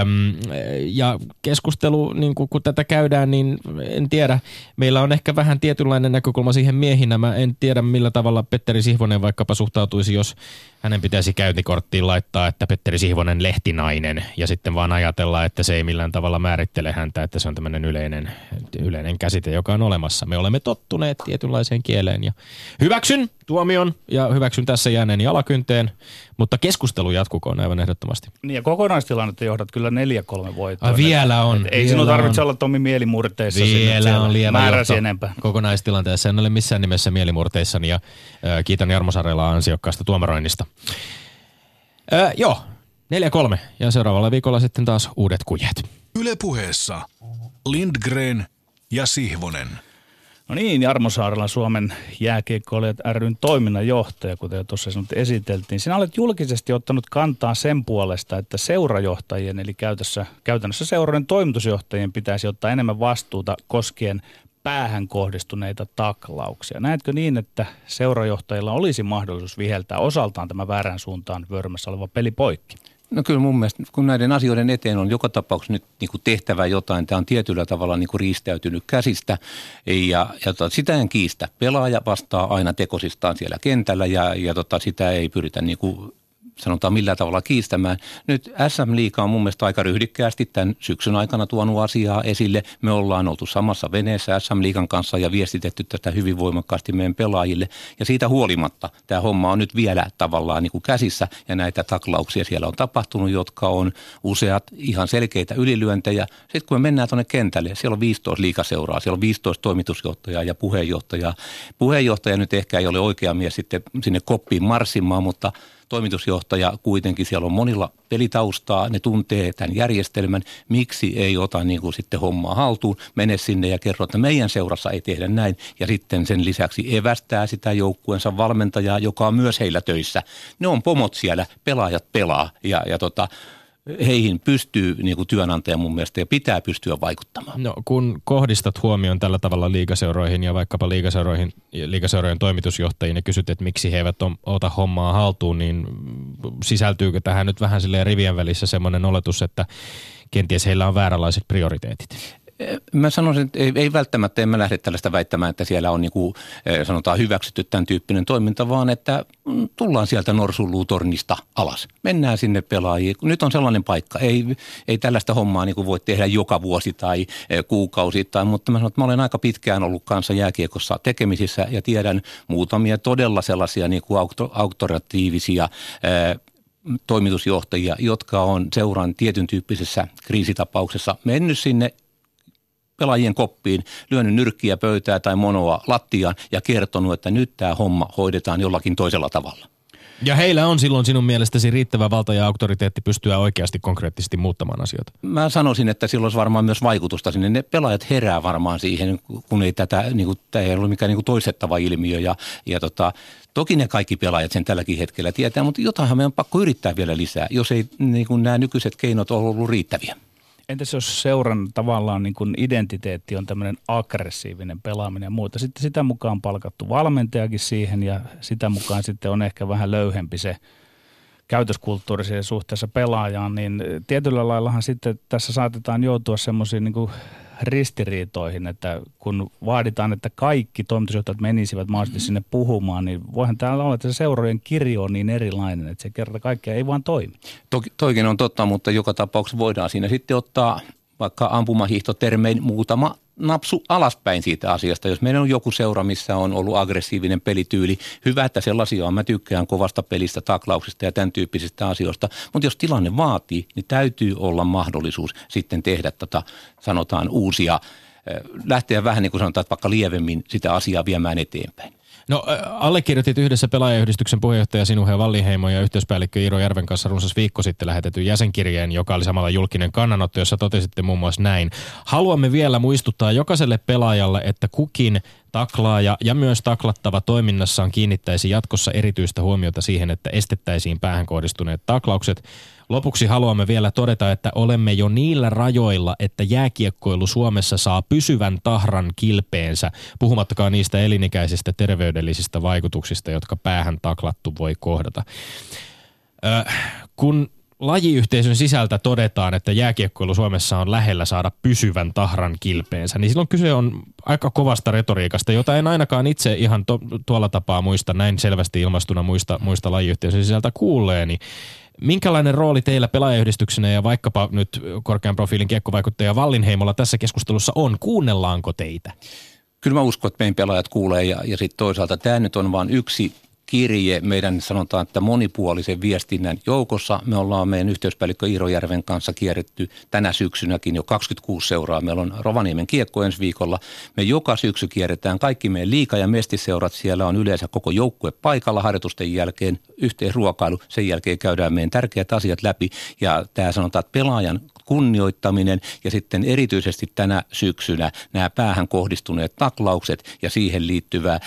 Öm, ja keskustelu, niin kun, kun tätä käydään, niin en tiedä. Meillä on ehkä vähän tietynlainen näkökulma siihen miehinä. Mä en tiedä, millä tavalla Petteri Sihvonen vaikkapa suhtautuu suhtautuisi, jos hänen pitäisi käyntikorttiin laittaa, että Petteri Sihvonen lehtinainen ja sitten vaan ajatella, että se ei millään tavalla määrittele häntä, että se on tämmöinen yleinen, yleinen käsite, joka on olemassa. Me olemme tottuneet tietynlaiseen kieleen ja hyväksyn tuomion ja hyväksyn tässä jääneen alakynteen, mutta keskustelu jatkukoon aivan ehdottomasti. Niin ja kokonaistilannetta johdat kyllä 4-3 voittoa. Ah, vielä on. Et ei vielä sinun tarvitse on. olla Tommi mielimurteissa. Vielä on lievä johto enempää. kokonaistilanteessa. En ole missään nimessä mielimurteissani ja äh, kiitän Jarmo Sarelaa ansiokkaasta tuomaroinnista. Öö, joo, 4-3 ja seuraavalla viikolla sitten taas uudet kujet. Ylepuheessa Lindgren ja Sihvonen. No niin, Jarmo Saarella, Suomen jääkiekkoilijat ryn toiminnanjohtaja, kuten jo tuossa sinut esiteltiin. Sinä olet julkisesti ottanut kantaa sen puolesta, että seurajohtajien, eli käytössä, käytännössä seurojen toimitusjohtajien pitäisi ottaa enemmän vastuuta koskien päähän kohdistuneita taklauksia. Näetkö niin, että seurajohtajilla olisi mahdollisuus viheltää osaltaan tämä väärän suuntaan vyörymässä oleva peli poikki? No kyllä mun mielestä, kun näiden asioiden eteen on joka tapauksessa nyt niin kuin tehtävä jotain, tämä on tietyllä tavalla niin kuin riistäytynyt käsistä ja, ja tota, sitä en kiistä. Pelaaja vastaa aina tekosistaan siellä kentällä ja, ja tota, sitä ei pyritä niin kuin sanotaan millä tavalla kiistämään. Nyt SM Liiga on mun mielestä aika ryhdikkäästi tämän syksyn aikana tuonut asiaa esille. Me ollaan oltu samassa veneessä SM Liigan kanssa ja viestitetty tätä hyvin voimakkaasti meidän pelaajille. Ja siitä huolimatta tämä homma on nyt vielä tavallaan niin kuin käsissä ja näitä taklauksia siellä on tapahtunut, jotka on useat ihan selkeitä ylilyöntejä. Sitten kun me mennään tuonne kentälle, siellä on 15 liikaseuraa, siellä on 15 toimitusjohtajaa ja puheenjohtajaa. Puheenjohtaja nyt ehkä ei ole oikea mies sitten sinne koppiin marssimaan, mutta – toimitusjohtaja kuitenkin, siellä on monilla pelitaustaa, ne tuntee tämän järjestelmän, miksi ei ota niin kuin sitten hommaa haltuun, mene sinne ja kerro, että meidän seurassa ei tehdä näin ja sitten sen lisäksi evästää sitä joukkueensa valmentajaa, joka on myös heillä töissä. Ne on pomot siellä, pelaajat pelaa ja, ja tota, heihin pystyy niin kuin työnantaja mun mielestä ja pitää pystyä vaikuttamaan. No kun kohdistat huomioon tällä tavalla liikaseuroihin ja vaikkapa liikaseuroihin, liikaseurojen toimitusjohtajiin ja kysyt, että miksi he eivät ota hommaa haltuun, niin sisältyykö tähän nyt vähän silleen rivien välissä semmoinen oletus, että kenties heillä on vääränlaiset prioriteetit? Mä sanoisin, että ei, ei välttämättä, en mä lähde tällaista väittämään, että siellä on niin kuin, sanotaan hyväksytty tämän tyyppinen toiminta, vaan että mm, tullaan sieltä norsulluutornista alas. Mennään sinne pelaajiin. Nyt on sellainen paikka. Ei, ei tällaista hommaa niin kuin voi tehdä joka vuosi tai kuukausittain, mutta mä sanon, että mä olen aika pitkään ollut kanssa jääkiekossa tekemisissä ja tiedän muutamia todella sellaisia niin kuin auktoratiivisia toimitusjohtajia, jotka on seuran tietyn tyyppisessä kriisitapauksessa mennyt sinne pelaajien koppiin, lyönyt nyrkkiä pöytää tai monoa lattiaan ja kertonut, että nyt tämä homma hoidetaan jollakin toisella tavalla. Ja heillä on silloin sinun mielestäsi riittävä valta ja auktoriteetti pystyä oikeasti konkreettisesti muuttamaan asioita? Mä sanoisin, että silloin olisi varmaan myös vaikutusta sinne. Ne pelaajat herää varmaan siihen, kun ei tätä, niin kuin, tämä ei ole mikään niin kuin toistettava ilmiö. Ja, ja tota, toki ne kaikki pelaajat sen tälläkin hetkellä tietää, mutta jotainhan meidän on pakko yrittää vielä lisää, jos ei niin kuin nämä nykyiset keinot ole ollut riittäviä. Entäs jos seuran tavallaan niin kuin identiteetti on tämmöinen aggressiivinen pelaaminen ja muuta. Sitten sitä mukaan palkattu valmentajakin siihen ja sitä mukaan sitten on ehkä vähän löyhempi se käytöskulttuuri suhteessa pelaajaan, niin tietyllä laillahan sitten tässä saatetaan joutua semmoisiin niin ristiriitoihin, että kun vaaditaan, että kaikki toimitusjohtajat menisivät mahdollisesti sinne puhumaan, niin voihan täällä olla, että se seurojen kirjo on niin erilainen, että se kerta kaikkea ei vaan toimi. Toki, toikin on totta, mutta joka tapauksessa voidaan siinä sitten ottaa vaikka ampumahiihtotermein muutama napsu alaspäin siitä asiasta. Jos meillä on joku seura, missä on ollut aggressiivinen pelityyli, hyvä, että sellaisia on. Mä tykkään kovasta pelistä, taklauksista ja tämän tyyppisistä asioista. Mutta jos tilanne vaatii, niin täytyy olla mahdollisuus sitten tehdä tätä, sanotaan uusia, lähteä vähän niin kuin sanotaan, että vaikka lievemmin sitä asiaa viemään eteenpäin. No allekirjoitit yhdessä pelaajayhdistyksen puheenjohtaja Sinuhe Valliheimo ja yhteyspäällikkö Iiro Järven kanssa runsas viikko sitten lähetetyn jäsenkirjeen, joka oli samalla julkinen kannanotto, jossa totesitte muun muassa näin. Haluamme vielä muistuttaa jokaiselle pelaajalle, että kukin taklaaja ja myös taklattava toiminnassaan kiinnittäisi jatkossa erityistä huomiota siihen, että estettäisiin päähän kohdistuneet taklaukset. Lopuksi haluamme vielä todeta, että olemme jo niillä rajoilla, että jääkiekkoilu Suomessa saa pysyvän tahran kilpeensä, puhumattakaan niistä elinikäisistä terveydellisistä vaikutuksista, jotka päähän taklattu voi kohdata. Ö, kun lajiyhteisön sisältä todetaan, että jääkiekkoilu Suomessa on lähellä saada pysyvän tahran kilpeensä, niin silloin kyse on aika kovasta retoriikasta, jota en ainakaan itse ihan to, tuolla tapaa muista, näin selvästi ilmastuna muista, muista lajiyhteisön sisältä kuulleeni. Minkälainen rooli teillä pelaajayhdistyksenä ja vaikkapa nyt korkean profiilin kiekkovaikuttaja Vallinheimolla tässä keskustelussa on? Kuunnellaanko teitä? Kyllä mä uskon, että meidän pelaajat kuulee ja, ja sitten toisaalta tämä nyt on vain yksi kirje meidän sanotaan, että monipuolisen viestinnän joukossa. Me ollaan meidän yhteyspäällikkö Iirojärven kanssa kierretty tänä syksynäkin jo 26 seuraa. Meillä on Rovaniemen kiekko ensi viikolla. Me joka syksy kierretään kaikki meidän liika- ja mestiseurat. Siellä on yleensä koko joukkue paikalla harjoitusten jälkeen, yhteen ruokailu. Sen jälkeen käydään meidän tärkeät asiat läpi ja tämä sanotaan, että pelaajan kunnioittaminen ja sitten erityisesti tänä syksynä nämä päähän kohdistuneet taklaukset ja siihen liittyvä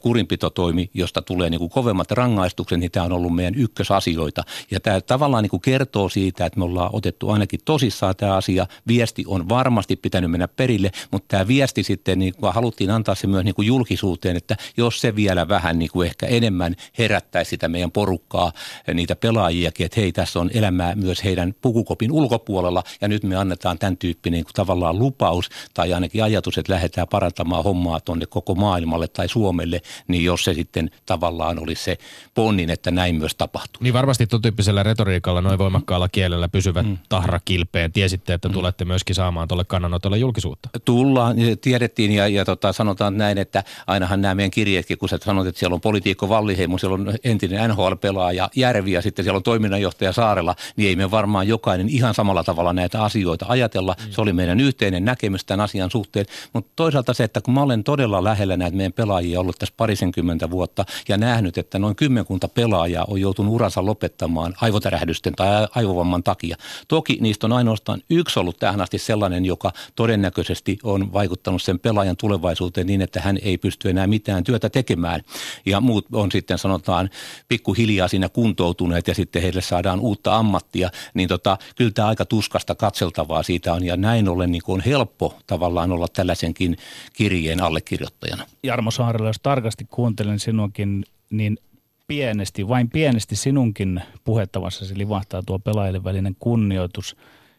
kurinpitotoimi, josta tulee niin kuin kovemmat rangaistukset, niin tämä on ollut meidän ykkösasioita. Ja tämä tavallaan niin kuin kertoo siitä, että me ollaan otettu ainakin tosissaan tämä asia. Viesti on varmasti pitänyt mennä perille, mutta tämä viesti sitten niin kuin haluttiin antaa se myös niin kuin julkisuuteen, että jos se vielä vähän niin kuin ehkä enemmän herättäisi sitä meidän porukkaa, niitä pelaajiakin, että hei, tässä on elämää myös heidän pukukopin ulkopuolella, ja nyt me annetaan tämän tyyppinen niin kuin tavallaan lupaus tai ainakin ajatus, että lähdetään parantamaan hommaa tuonne koko maailmalle tai Suomelle, niin jos se sitten tavallaan olisi se ponnin, että näin myös tapahtuu. Niin varmasti tuon tyyppisellä retoriikalla, noin voimakkaalla kielellä pysyvät mm. tahra kilpeen. Tiesitte, että mm. tulette myöskin saamaan tuolle kannanotolle julkisuutta. Tullaan, tiedettiin ja, ja tota, sanotaan näin, että ainahan nämä meidän kirjeetkin, kun sä sanot, että siellä on politiikko Valliheimo, siellä on entinen NHL-pelaaja Järvi ja sitten siellä on toiminnanjohtaja Saarella, niin ei me varmaan jokainen ihan samalla tavalla näitä asioita ajatella. Mm. Se oli meidän yhteinen näkemys tämän asian suhteen. Mutta toisaalta se, että kun mä olen todella lähellä näitä meidän pelaajia ollut tässä parisenkymmentä vuotta ja nähnyt, että noin kymmenkunta pelaajaa on joutunut uransa lopettamaan aivotärähdysten tai aivovamman takia. Toki niistä on ainoastaan yksi ollut tähän asti sellainen, joka todennäköisesti on vaikuttanut sen pelaajan tulevaisuuteen niin, että hän ei pysty enää mitään työtä tekemään. Ja muut on sitten sanotaan pikkuhiljaa siinä kuntoutuneet ja sitten heille saadaan uutta ammattia. Niin tota, kyllä tämä aika tuskasta sellaista katseltavaa siitä on ja näin ollen niin on helppo tavallaan olla tällaisenkin kirjeen allekirjoittajana. Jarmo Saarella, jos tarkasti kuuntelen sinunkin, niin pienesti, vain pienesti sinunkin puhettavassasi livahtaa tuo pelaajille välinen kunnioitus –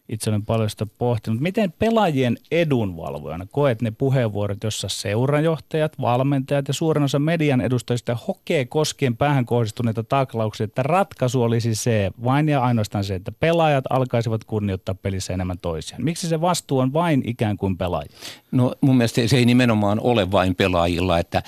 itse olen paljon sitä pohtinut. Miten pelaajien edunvalvojana koet ne puheenvuorot, jossa seurajohtajat, valmentajat ja suurin osa median edustajista hokee koskien päähän kohdistuneita taklauksia, että ratkaisu olisi se, vain ja ainoastaan se, että pelaajat alkaisivat kunnioittaa pelissä enemmän toisiaan. Miksi se vastuu on vain ikään kuin pelaajia? No mun mielestä se ei nimenomaan ole vain pelaajilla, että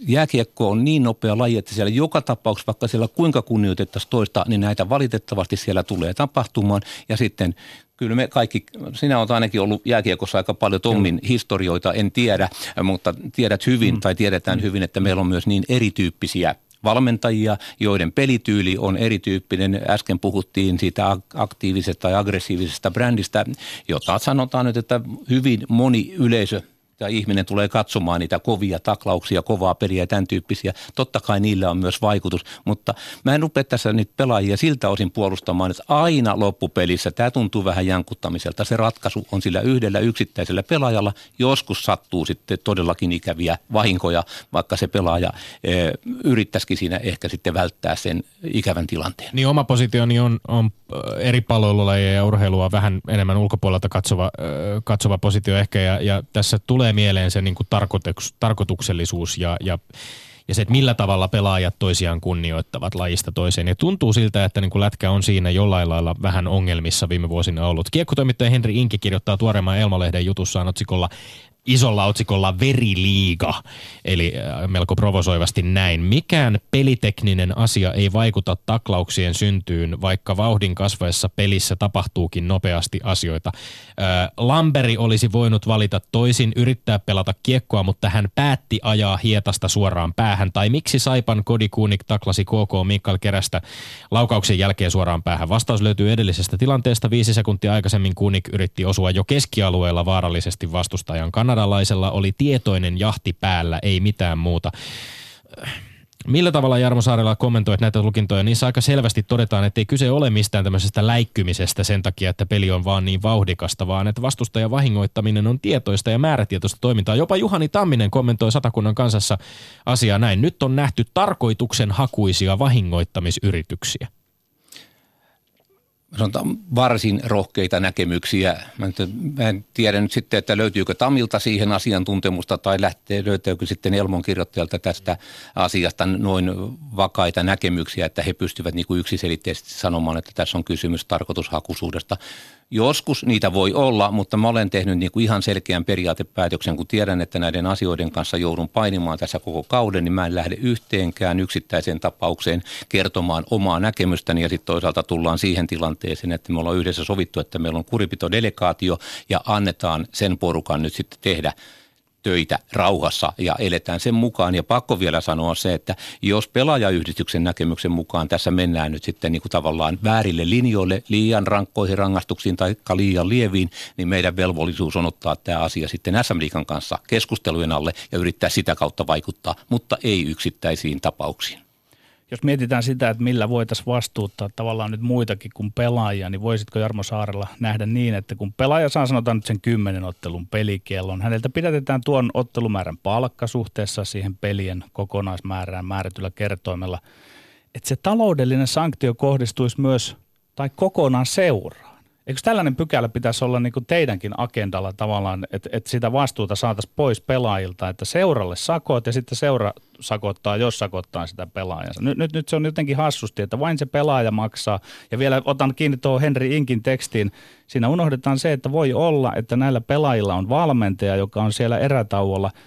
jääkiekko on niin nopea laji, että siellä joka tapauksessa, vaikka siellä kuinka kunnioitettaisiin toista, niin näitä valitettavasti siellä tulee tapahtumaan. Ja sitten kyllä me kaikki, sinä olet ainakin ollut jääkiekossa aika paljon Tommin Kyllä. historioita, en tiedä, mutta tiedät hyvin mm. tai tiedetään mm. hyvin, että meillä on myös niin erityyppisiä valmentajia, joiden pelityyli on erityyppinen. Äsken puhuttiin siitä aktiivisesta tai aggressiivisesta brändistä, jota sanotaan nyt, että hyvin moni yleisö ja ihminen tulee katsomaan niitä kovia taklauksia, kovaa peliä ja tämän tyyppisiä. Totta kai niillä on myös vaikutus, mutta mä en rupea tässä nyt pelaajia siltä osin puolustamaan, että aina loppupelissä tämä tuntuu vähän jankuttamiselta. Se ratkaisu on sillä yhdellä yksittäisellä pelaajalla. Joskus sattuu sitten todellakin ikäviä vahinkoja, vaikka se pelaaja e, yrittäisikin siinä ehkä sitten välttää sen ikävän tilanteen. Niin oma positioni on, on eri palvelulajeja ja urheilua vähän enemmän ulkopuolelta katsova, katsova positio ehkä ja, ja tässä tulee mieleen se niin kuin tarkoituks, tarkoituksellisuus ja, ja ja se, että millä tavalla pelaajat toisiaan kunnioittavat lajista toiseen. Ja tuntuu siltä, että niin kuin lätkä on siinä jollain lailla vähän ongelmissa viime vuosina ollut. Kiekkotoimittaja Henri Inki kirjoittaa tuoreemman Elmalehden jutussaan otsikolla isolla otsikolla veriliiga, eli äh, melko provosoivasti näin. Mikään pelitekninen asia ei vaikuta taklauksien syntyyn, vaikka vauhdin kasvaessa pelissä tapahtuukin nopeasti asioita. Äh, Lamberi olisi voinut valita toisin, yrittää pelata kiekkoa, mutta hän päätti ajaa hietasta suoraan päähän. Tai miksi Saipan Kodikuunik taklasi KK Mikael Kerästä laukauksen jälkeen suoraan päähän? Vastaus löytyy edellisestä tilanteesta. Viisi sekuntia aikaisemmin Kuunik yritti osua jo keskialueella vaarallisesti vastustajan kannalta kanadalaisella oli tietoinen jahti päällä, ei mitään muuta. Millä tavalla Jarmo Saarella kommentoit näitä lukintoja? Niissä aika selvästi todetaan, että ei kyse ole mistään tämmöisestä läikkymisestä sen takia, että peli on vaan niin vauhdikasta, vaan että vastustajan vahingoittaminen on tietoista ja määrätietoista toimintaa. Jopa Juhani Tamminen kommentoi Satakunnan kansassa asiaa näin. Nyt on nähty tarkoituksen hakuisia vahingoittamisyrityksiä. Sanotaan, varsin rohkeita näkemyksiä. Mä, nyt, mä en tiedä nyt sitten, että löytyykö Tamilta siihen asiantuntemusta tai lähtee, löytyykö sitten Elmon kirjoittajalta tästä asiasta noin vakaita näkemyksiä, että he pystyvät niin kuin yksiselitteisesti sanomaan, että tässä on kysymys tarkoitushakuisuudesta. Joskus niitä voi olla, mutta mä olen tehnyt niin kuin ihan selkeän periaatepäätöksen, kun tiedän, että näiden asioiden kanssa joudun painimaan tässä koko kauden, niin mä en lähde yhteenkään yksittäiseen tapaukseen kertomaan omaa näkemystäni. Ja sitten toisaalta tullaan siihen tilanteeseen, että me ollaan yhdessä sovittu, että meillä on kuripitodelegaatio ja annetaan sen porukan nyt sitten tehdä töitä rauhassa ja eletään sen mukaan. Ja pakko vielä sanoa se, että jos pelaajayhdistyksen näkemyksen mukaan tässä mennään nyt sitten niin kuin tavallaan väärille linjoille, liian rankkoihin rangaistuksiin tai liian lieviin, niin meidän velvollisuus on ottaa tämä asia sitten SM Liikan kanssa keskustelujen alle ja yrittää sitä kautta vaikuttaa, mutta ei yksittäisiin tapauksiin jos mietitään sitä, että millä voitaisiin vastuuttaa tavallaan nyt muitakin kuin pelaajia, niin voisitko Jarmo Saarella nähdä niin, että kun pelaaja saa sanotaan nyt sen kymmenen ottelun pelikiellon, häneltä pidätetään tuon ottelumäärän palkka suhteessa siihen pelien kokonaismäärään määrätyllä kertoimella, että se taloudellinen sanktio kohdistuisi myös tai kokonaan seuraan. Eikö tällainen pykälä pitäisi olla niin kuin teidänkin agendalla tavallaan, että, että sitä vastuuta saataisiin pois pelaajilta, että seuralle sakot ja sitten seura sakottaa, jos sakottaa sitä pelaajansa. Nyt, nyt, nyt se on jotenkin hassusti, että vain se pelaaja maksaa. Ja vielä otan kiinni tuohon Henri Inkin tekstiin. Siinä unohdetaan se, että voi olla, että näillä pelaajilla on valmentaja, joka on siellä erätauolla –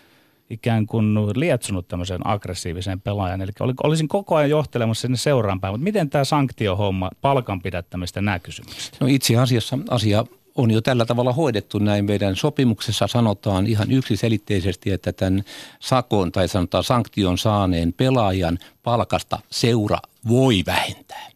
ikään kuin lietsonut tämmöisen aggressiivisen pelaajan. Eli olisin koko ajan johtelemassa sinne seuraan päin, mutta miten tämä sanktiohomma, palkan pidättämistä, nämä kysymykset? No itse asiassa asia on jo tällä tavalla hoidettu näin. Meidän sopimuksessa sanotaan ihan yksiselitteisesti, että tämän sakon tai sanotaan sanktion saaneen pelaajan palkasta seura voi vähentää.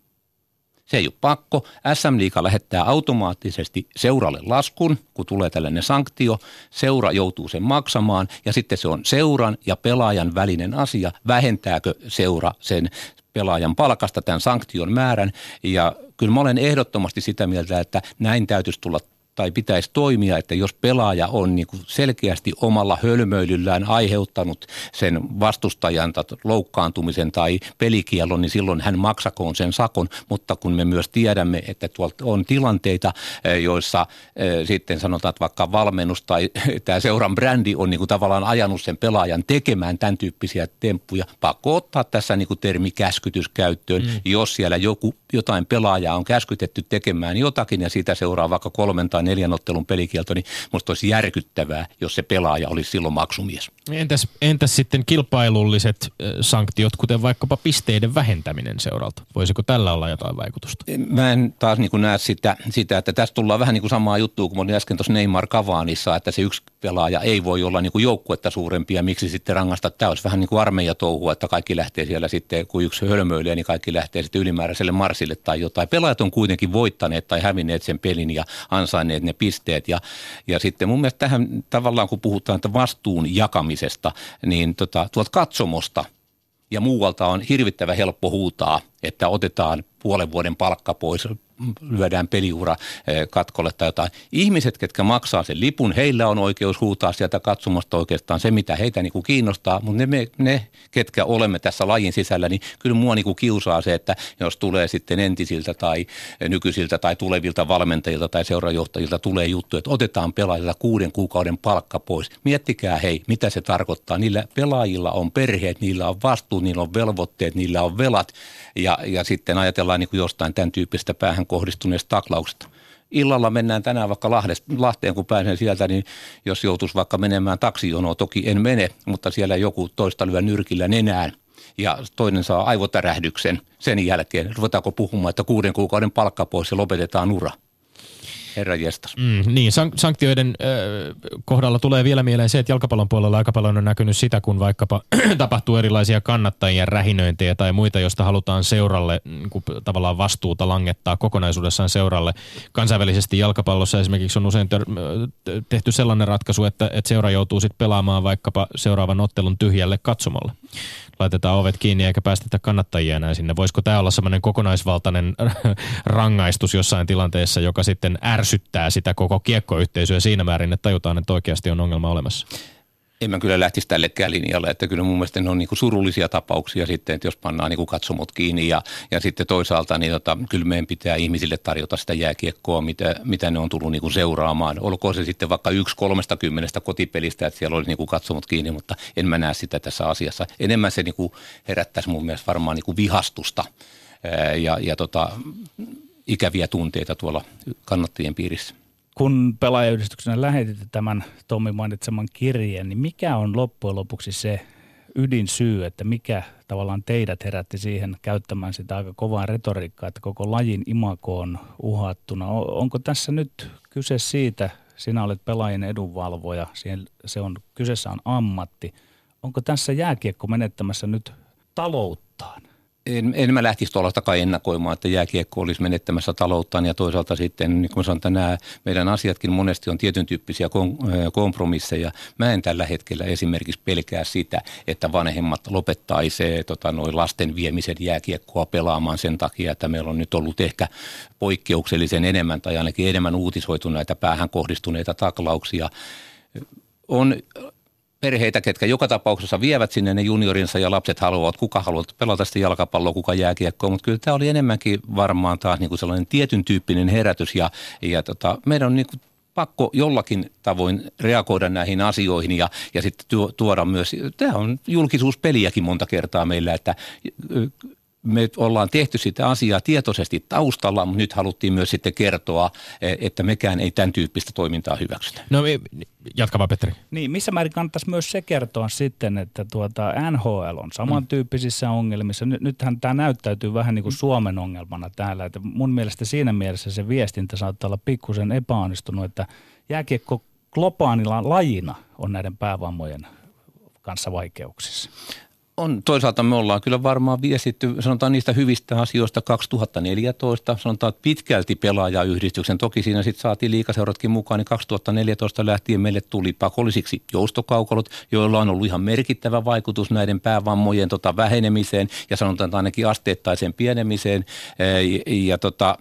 Se ei ole pakko. SM Liiga lähettää automaattisesti seuralle laskun, kun tulee tällainen sanktio. Seura joutuu sen maksamaan ja sitten se on seuran ja pelaajan välinen asia. Vähentääkö seura sen pelaajan palkasta tämän sanktion määrän. Ja kyllä mä olen ehdottomasti sitä mieltä, että näin täytyisi tulla tai pitäisi toimia, että jos pelaaja on niin kuin selkeästi omalla hölmöilyllään aiheuttanut sen vastustajan tai loukkaantumisen tai pelikielon, niin silloin hän maksakoon sen sakon, mutta kun me myös tiedämme, että tuolta on tilanteita, eh, joissa eh, sitten sanotaan, että vaikka valmennus tai tämä seuran brändi on niin kuin tavallaan ajanut sen pelaajan tekemään tämän tyyppisiä temppuja, pakko ottaa tässä niin kuin termi käskytys käyttöön, mm. jos siellä joku, jotain pelaajaa on käskytetty tekemään jotakin ja siitä seuraa vaikka kolmen tai neljän ottelun pelikielto, niin musta olisi järkyttävää, jos se pelaaja olisi silloin maksumies. Entäs, entäs sitten kilpailulliset sanktiot, kuten vaikkapa pisteiden vähentäminen seuralta? Voisiko tällä olla jotain vaikutusta? Mä en taas niin näe sitä, sitä, että tässä tullaan vähän niin kuin samaa juttua kuin olin äsken tuossa Neymar Kavaanissa, että se yksi pelaaja ei voi olla niin kuin joukkuetta suurempi ja miksi sitten rangaista. Tämä olisi vähän niin kuin armeijatouhua, että kaikki lähtee siellä sitten, kun yksi hölmöilee, niin kaikki lähtee sitten ylimääräiselle marsille tai jotain. Pelaajat on kuitenkin voittaneet tai hävinneet sen pelin ja ansainneet ne pisteet. Ja, ja sitten mun mielestä tähän tavallaan, kun puhutaan että vastuun jakamisesta, niin tota, tuolta katsomosta ja muualta on hirvittävä helppo huutaa, että otetaan puolen vuoden palkka pois, lyödään peliura eh, katkolle tai jotain. Ihmiset, ketkä maksaa sen lipun, heillä on oikeus huutaa sieltä katsomasta oikeastaan se, mitä heitä niin kuin kiinnostaa, mutta ne, me, ne, ketkä olemme tässä lajin sisällä, niin kyllä mua niin kuin kiusaa se, että jos tulee sitten entisiltä tai nykyisiltä tai tulevilta valmentajilta tai seurajohtajilta tulee juttu, että otetaan pelaajilta kuuden kuukauden palkka pois. Miettikää hei, mitä se tarkoittaa. Niillä pelaajilla on perheet, niillä on vastuu, niillä on velvoitteet, niillä on velat ja, ja sitten ajatellaan niin kuin jostain tämän tyyppistä päähän kohdistuneesta taklauksesta. Illalla mennään tänään vaikka Lahteen, kun pääsen sieltä, niin jos joutuisi vaikka menemään taksijonoa, toki en mene, mutta siellä joku toista lyö nyrkillä nenään ja toinen saa aivotärähdyksen. Sen jälkeen ruvetaanko puhumaan, että kuuden kuukauden palkka pois ja lopetetaan ura – herra jestas. Mm, niin, sank- sanktioiden äh, kohdalla tulee vielä mieleen se, että jalkapallon puolella aika paljon on näkynyt sitä, kun vaikkapa tapahtuu erilaisia kannattajien rähinöintejä tai muita, josta halutaan seuralle niin tavallaan vastuuta langettaa kokonaisuudessaan seuralle. Kansainvälisesti jalkapallossa esimerkiksi on usein tör- tehty sellainen ratkaisu, että, että seura joutuu sitten pelaamaan vaikkapa seuraavan ottelun tyhjälle katsomolle laitetaan ovet kiinni eikä päästetä kannattajia enää sinne. Voisiko tämä olla semmoinen kokonaisvaltainen rangaistus jossain tilanteessa, joka sitten ärsyttää sitä koko kiekkoyhteisöä siinä määrin, että tajutaan, että oikeasti on ongelma olemassa? En mä kyllä lähtisi tällekään linjalle, että kyllä mun mielestä ne on niin kuin surullisia tapauksia sitten, että jos pannaan niin kuin katsomot kiinni ja, ja sitten toisaalta niin tota, kyllä meidän pitää ihmisille tarjota sitä jääkiekkoa, mitä, mitä ne on tullut niin kuin seuraamaan. Olkoon se sitten vaikka yksi kolmesta kymmenestä kotipelistä, että siellä olisi niin kuin katsomot kiinni, mutta en mä näe sitä tässä asiassa. Enemmän se niin kuin herättäisi mun mielestä varmaan niin kuin vihastusta ja, ja tota, ikäviä tunteita tuolla kannattajien piirissä kun pelaajayhdistyksenä lähetitte tämän Tommi mainitseman kirjeen, niin mikä on loppujen lopuksi se ydinsyy, että mikä tavallaan teidät herätti siihen käyttämään sitä aika kovaa retoriikkaa, että koko lajin imako on uhattuna. Onko tässä nyt kyse siitä, sinä olet pelaajien edunvalvoja, se on, kyseessä on ammatti. Onko tässä jääkiekko menettämässä nyt talouttaan? En, en mä lähtisi tuollaistakaan ennakoimaan, että jääkiekko olisi menettämässä talouttaan ja toisaalta sitten, niin kuin sanoin, että nämä meidän asiatkin monesti on tietyn tyyppisiä kompromisseja. Mä en tällä hetkellä esimerkiksi pelkää sitä, että vanhemmat lopettaisi tota, noin lasten viemisen jääkiekkoa pelaamaan sen takia, että meillä on nyt ollut ehkä poikkeuksellisen enemmän tai ainakin enemmän uutisoitu näitä päähän kohdistuneita taklauksia on perheitä, ketkä joka tapauksessa vievät sinne ne juniorinsa ja lapset haluavat, kuka haluaa pelata sitä jalkapalloa, kuka jääkiekkoa, mutta kyllä tämä oli enemmänkin varmaan taas niin kuin sellainen tietyn tyyppinen herätys ja, ja tota, meidän on niin kuin pakko jollakin tavoin reagoida näihin asioihin ja, ja sitten tuoda myös, tämä on julkisuuspeliäkin monta kertaa meillä, että me ollaan tehty sitä asiaa tietoisesti taustalla, mutta nyt haluttiin myös sitten kertoa, e, että mekään ei tämän tyyppistä toimintaa hyväksytä. No jatka vaan Petteri. Niin, missä määrin kannattaisi myös se kertoa sitten, että tuota NHL on samantyyppisissä ongelmissa. Nythän tämä näyttäytyy vähän niin kuin Suomen ongelmana täällä. Että mun mielestä siinä mielessä se viestintä saattaa olla pikkusen epäonnistunut, että jääkiekko globaalilla lajina on näiden päävammojen kanssa vaikeuksissa on, toisaalta me ollaan kyllä varmaan viestitty, sanotaan niistä hyvistä asioista 2014, sanotaan että pitkälti pelaajayhdistyksen, toki siinä sitten saatiin liikaseuratkin mukaan, niin 2014 lähtien meille tuli pakollisiksi joustokaukolot, joilla on ollut ihan merkittävä vaikutus näiden päävammojen tota, vähenemiseen ja sanotaan ainakin asteittaiseen pienemiseen. Ja, ja tota,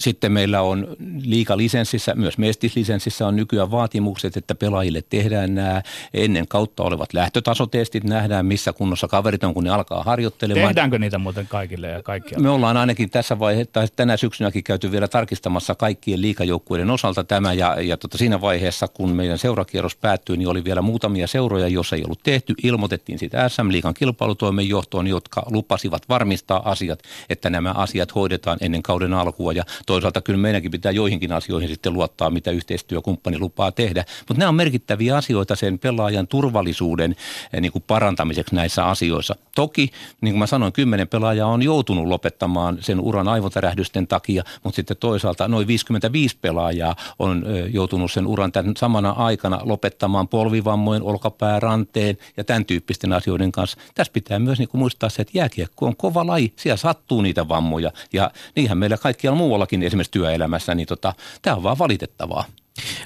sitten meillä on liikalisenssissä, myös mestislisenssissä on nykyään vaatimukset, että pelaajille tehdään nämä ennen kautta olevat lähtötasotestit, nähdään missä kunnossa kaverit on, kun ne alkaa harjoittelemaan. Tehdäänkö niitä muuten kaikille ja kaikkialla? Me ollaan ainakin tässä vaiheessa, tänä syksynäkin käyty vielä tarkistamassa kaikkien liikajoukkueiden osalta tämä ja, ja tota siinä vaiheessa, kun meidän seurakierros päättyi, niin oli vielä muutamia seuroja, joissa ei ollut tehty. Ilmoitettiin sitä SM-liikan kilpailutoimen johtoon, jotka lupasivat varmistaa asiat, että nämä asiat hoidetaan ennen kauden alkua ja toisaalta kyllä meidänkin pitää joihinkin asioihin sitten luottaa, mitä yhteistyökumppani lupaa tehdä. Mutta nämä on merkittäviä asioita sen pelaajan turvallisuuden eh, niin kuin parantamiseksi näissä asioissa. Toki, niin kuin mä sanoin, kymmenen pelaajaa on joutunut lopettamaan sen uran aivotärähdysten takia, mutta sitten toisaalta noin 55 pelaajaa on eh, joutunut sen uran tämän samana aikana lopettamaan polvivammojen, olkapääranteen ja tämän tyyppisten asioiden kanssa. Tässä pitää myös niin kuin muistaa se, että jääkiekko on kova laji, siellä sattuu niitä vammoja ja niinhän meillä kaikkialla muuallakin esimerkiksi työelämässä, niin tota, tämä on vaan valitettavaa.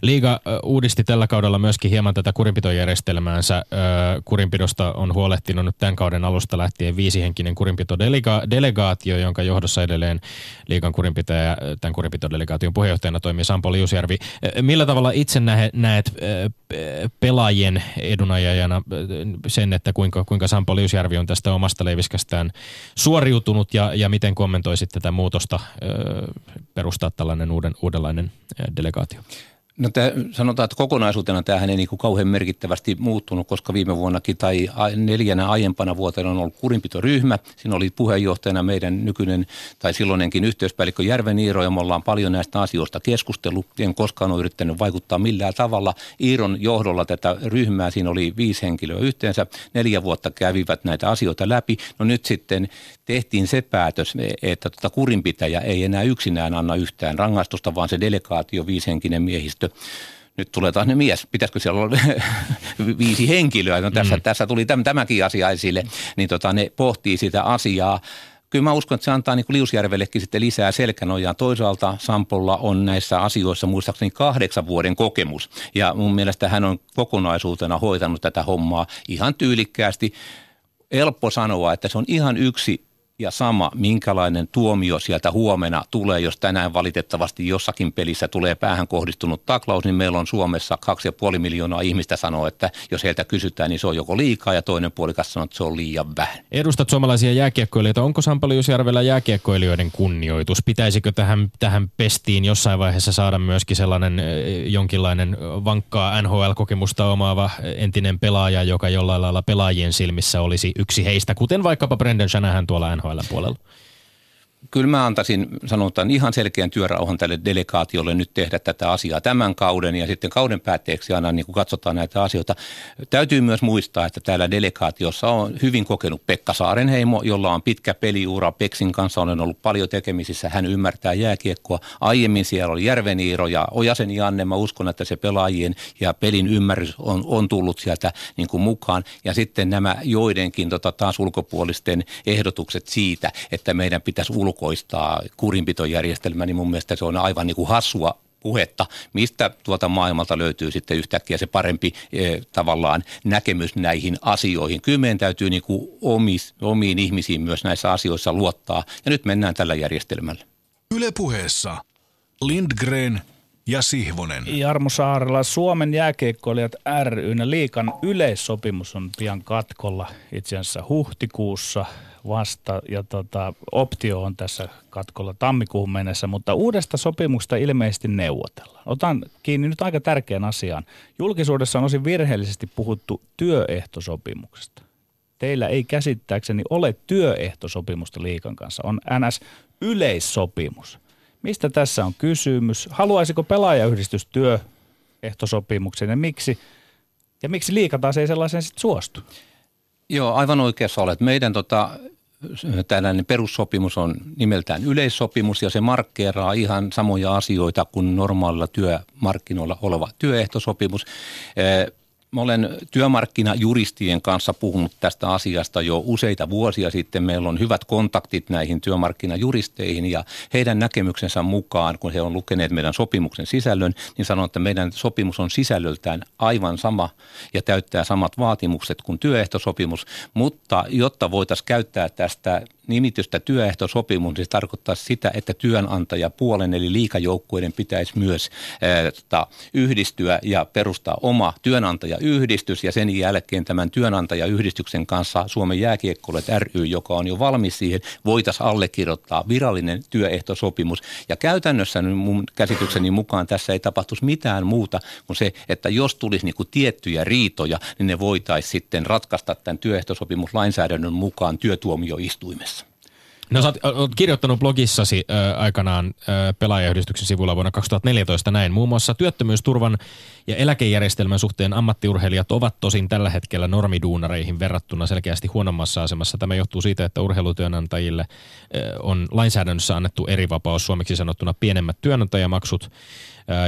Liiga uudisti tällä kaudella myöskin hieman tätä kurinpitojärjestelmäänsä. Kurinpidosta on huolehtinut nyt tämän kauden alusta lähtien viisihenkinen kurinpitodelegaatio, jonka johdossa edelleen liigan kurinpitäjä, tämän kurinpitodelegaation puheenjohtajana toimii Sampo Liusjärvi. Millä tavalla itse näet pelaajien edunajajana sen, että kuinka, kuinka Sampo Liusjärvi on tästä omasta leiviskästään suoriutunut ja, ja miten kommentoisit tätä muutosta perustaa tällainen uuden, uudenlainen delegaatio? No tämä, sanotaan, että kokonaisuutena tämähän ei niin kuin kauhean merkittävästi muuttunut, koska viime vuonnakin tai neljänä aiempana vuotena on ollut kurinpitoryhmä. Siinä oli puheenjohtajana meidän nykyinen tai silloinenkin yhteyspäällikkö Järven Iiro ja me ollaan paljon näistä asioista keskustellut. En koskaan ole yrittänyt vaikuttaa millään tavalla. Iiron johdolla tätä ryhmää, siinä oli viisi henkilöä yhteensä. Neljä vuotta kävivät näitä asioita läpi. No nyt sitten tehtiin se päätös, että tuota kurinpitäjä ei enää yksinään anna yhtään rangaistusta, vaan se delegaatio viishenkinen miehistö nyt tulee taas ne mies, pitäisikö siellä olla viisi henkilöä, no tässä, mm. tässä tuli täm, tämäkin asia esille, niin tota, ne pohtii sitä asiaa. Kyllä mä uskon, että se antaa niin kuin Liusjärvellekin sitten lisää selkänojaa. Toisaalta Sampolla on näissä asioissa muistaakseni kahdeksan vuoden kokemus ja mun mielestä hän on kokonaisuutena hoitanut tätä hommaa ihan tyylikkäästi. Elppo sanoa, että se on ihan yksi ja sama, minkälainen tuomio sieltä huomenna tulee, jos tänään valitettavasti jossakin pelissä tulee päähän kohdistunut taklaus, niin meillä on Suomessa 2,5 miljoonaa ihmistä sanoo, että jos heiltä kysytään, niin se on joko liikaa ja toinen puolikas sanoo, että se on liian vähän. Edustat suomalaisia jääkiekkoilijoita. Onko Sampali Jusjärvellä jääkiekkoilijoiden kunnioitus? Pitäisikö tähän, tähän pestiin jossain vaiheessa saada myöskin sellainen eh, jonkinlainen vankkaa NHL-kokemusta omaava entinen pelaaja, joka jollain lailla pelaajien silmissä olisi yksi heistä, kuten vaikkapa Brendan Shanahan tuolla NHL puolella? Kyllä mä antaisin, sanotaan, ihan selkeän työrauhan tälle delegaatiolle nyt tehdä tätä asiaa tämän kauden ja sitten kauden päätteeksi aina niin kuin katsotaan näitä asioita. Täytyy myös muistaa, että täällä delegaatiossa on hyvin kokenut Pekka Saarenheimo, jolla on pitkä peliura. Peksin kanssa olen ollut paljon tekemisissä. Hän ymmärtää jääkiekkoa. Aiemmin siellä oli Järveniiro ja Ojasen Janne. Mä uskon, että se pelaajien ja pelin ymmärrys on, on tullut sieltä niin kuin mukaan. Ja sitten nämä joidenkin tota, taas ulkopuolisten ehdotukset siitä, että meidän pitäisi ulkoa ulkoistaa kurinpitojärjestelmä, niin mun mielestä se on aivan niin kuin hassua puhetta, mistä tuota maailmalta löytyy sitten yhtäkkiä se parempi eh, tavallaan näkemys näihin asioihin. Kyllä meidän täytyy niin kuin omis, omiin ihmisiin myös näissä asioissa luottaa ja nyt mennään tällä järjestelmällä. Ylepuheessa Lindgren ja Sihvonen. Jarmo Saarella, Suomen jääkeikkoilijat ryn liikan yleissopimus on pian katkolla itse asiassa huhtikuussa vasta ja tota, optio on tässä katkolla tammikuun mennessä, mutta uudesta sopimuksesta ilmeisesti neuvotellaan. Otan kiinni nyt aika tärkeän asiaan. Julkisuudessa on osin virheellisesti puhuttu työehtosopimuksesta. Teillä ei käsittääkseni ole työehtosopimusta liikan kanssa, on NS yleissopimus. Mistä tässä on kysymys? Haluaisiko pelaajayhdistys työehtosopimuksen ja miksi? Ja miksi liika taas ei sellaisen sitten suostu? Joo, aivan oikeassa olet. Meidän tota, tällainen perussopimus on nimeltään yleissopimus ja se markkeeraa ihan samoja asioita kuin normaalilla työmarkkinoilla oleva työehtosopimus. Mä olen työmarkkinajuristien kanssa puhunut tästä asiasta jo useita vuosia sitten. Meillä on hyvät kontaktit näihin työmarkkinajuristeihin ja heidän näkemyksensä mukaan, kun he on lukeneet meidän sopimuksen sisällön, niin sanon, että meidän sopimus on sisällöltään aivan sama ja täyttää samat vaatimukset kuin työehtosopimus. Mutta jotta voitaisiin käyttää tästä nimitystä työehtosopimus, niin se tarkoittaa sitä, että työnantajapuolen eli liikajoukkueiden pitäisi myös tota, yhdistyä ja perustaa oma työnantajayhdistys ja sen jälkeen tämän työnantajayhdistyksen kanssa Suomen jääkiekkoilijat ry, joka on jo valmis siihen, voitaisiin allekirjoittaa virallinen työehtosopimus. Ja käytännössä mun käsitykseni mukaan tässä ei tapahtuisi mitään muuta kuin se, että jos tulisi niin kuin tiettyjä riitoja, niin ne voitaisiin sitten ratkaista tämän työehtosopimuslainsäädännön mukaan työtuomioistuimessa. No sä oot, oot kirjoittanut blogissasi äh, aikanaan äh, pelaajayhdistyksen sivulla vuonna 2014 näin. Muun muassa työttömyysturvan ja eläkejärjestelmän suhteen ammattiurheilijat ovat tosin tällä hetkellä normiduunareihin verrattuna selkeästi huonommassa asemassa. Tämä johtuu siitä, että urheilutyönantajille äh, on lainsäädännössä annettu eri vapaus, suomeksi sanottuna pienemmät työnantajamaksut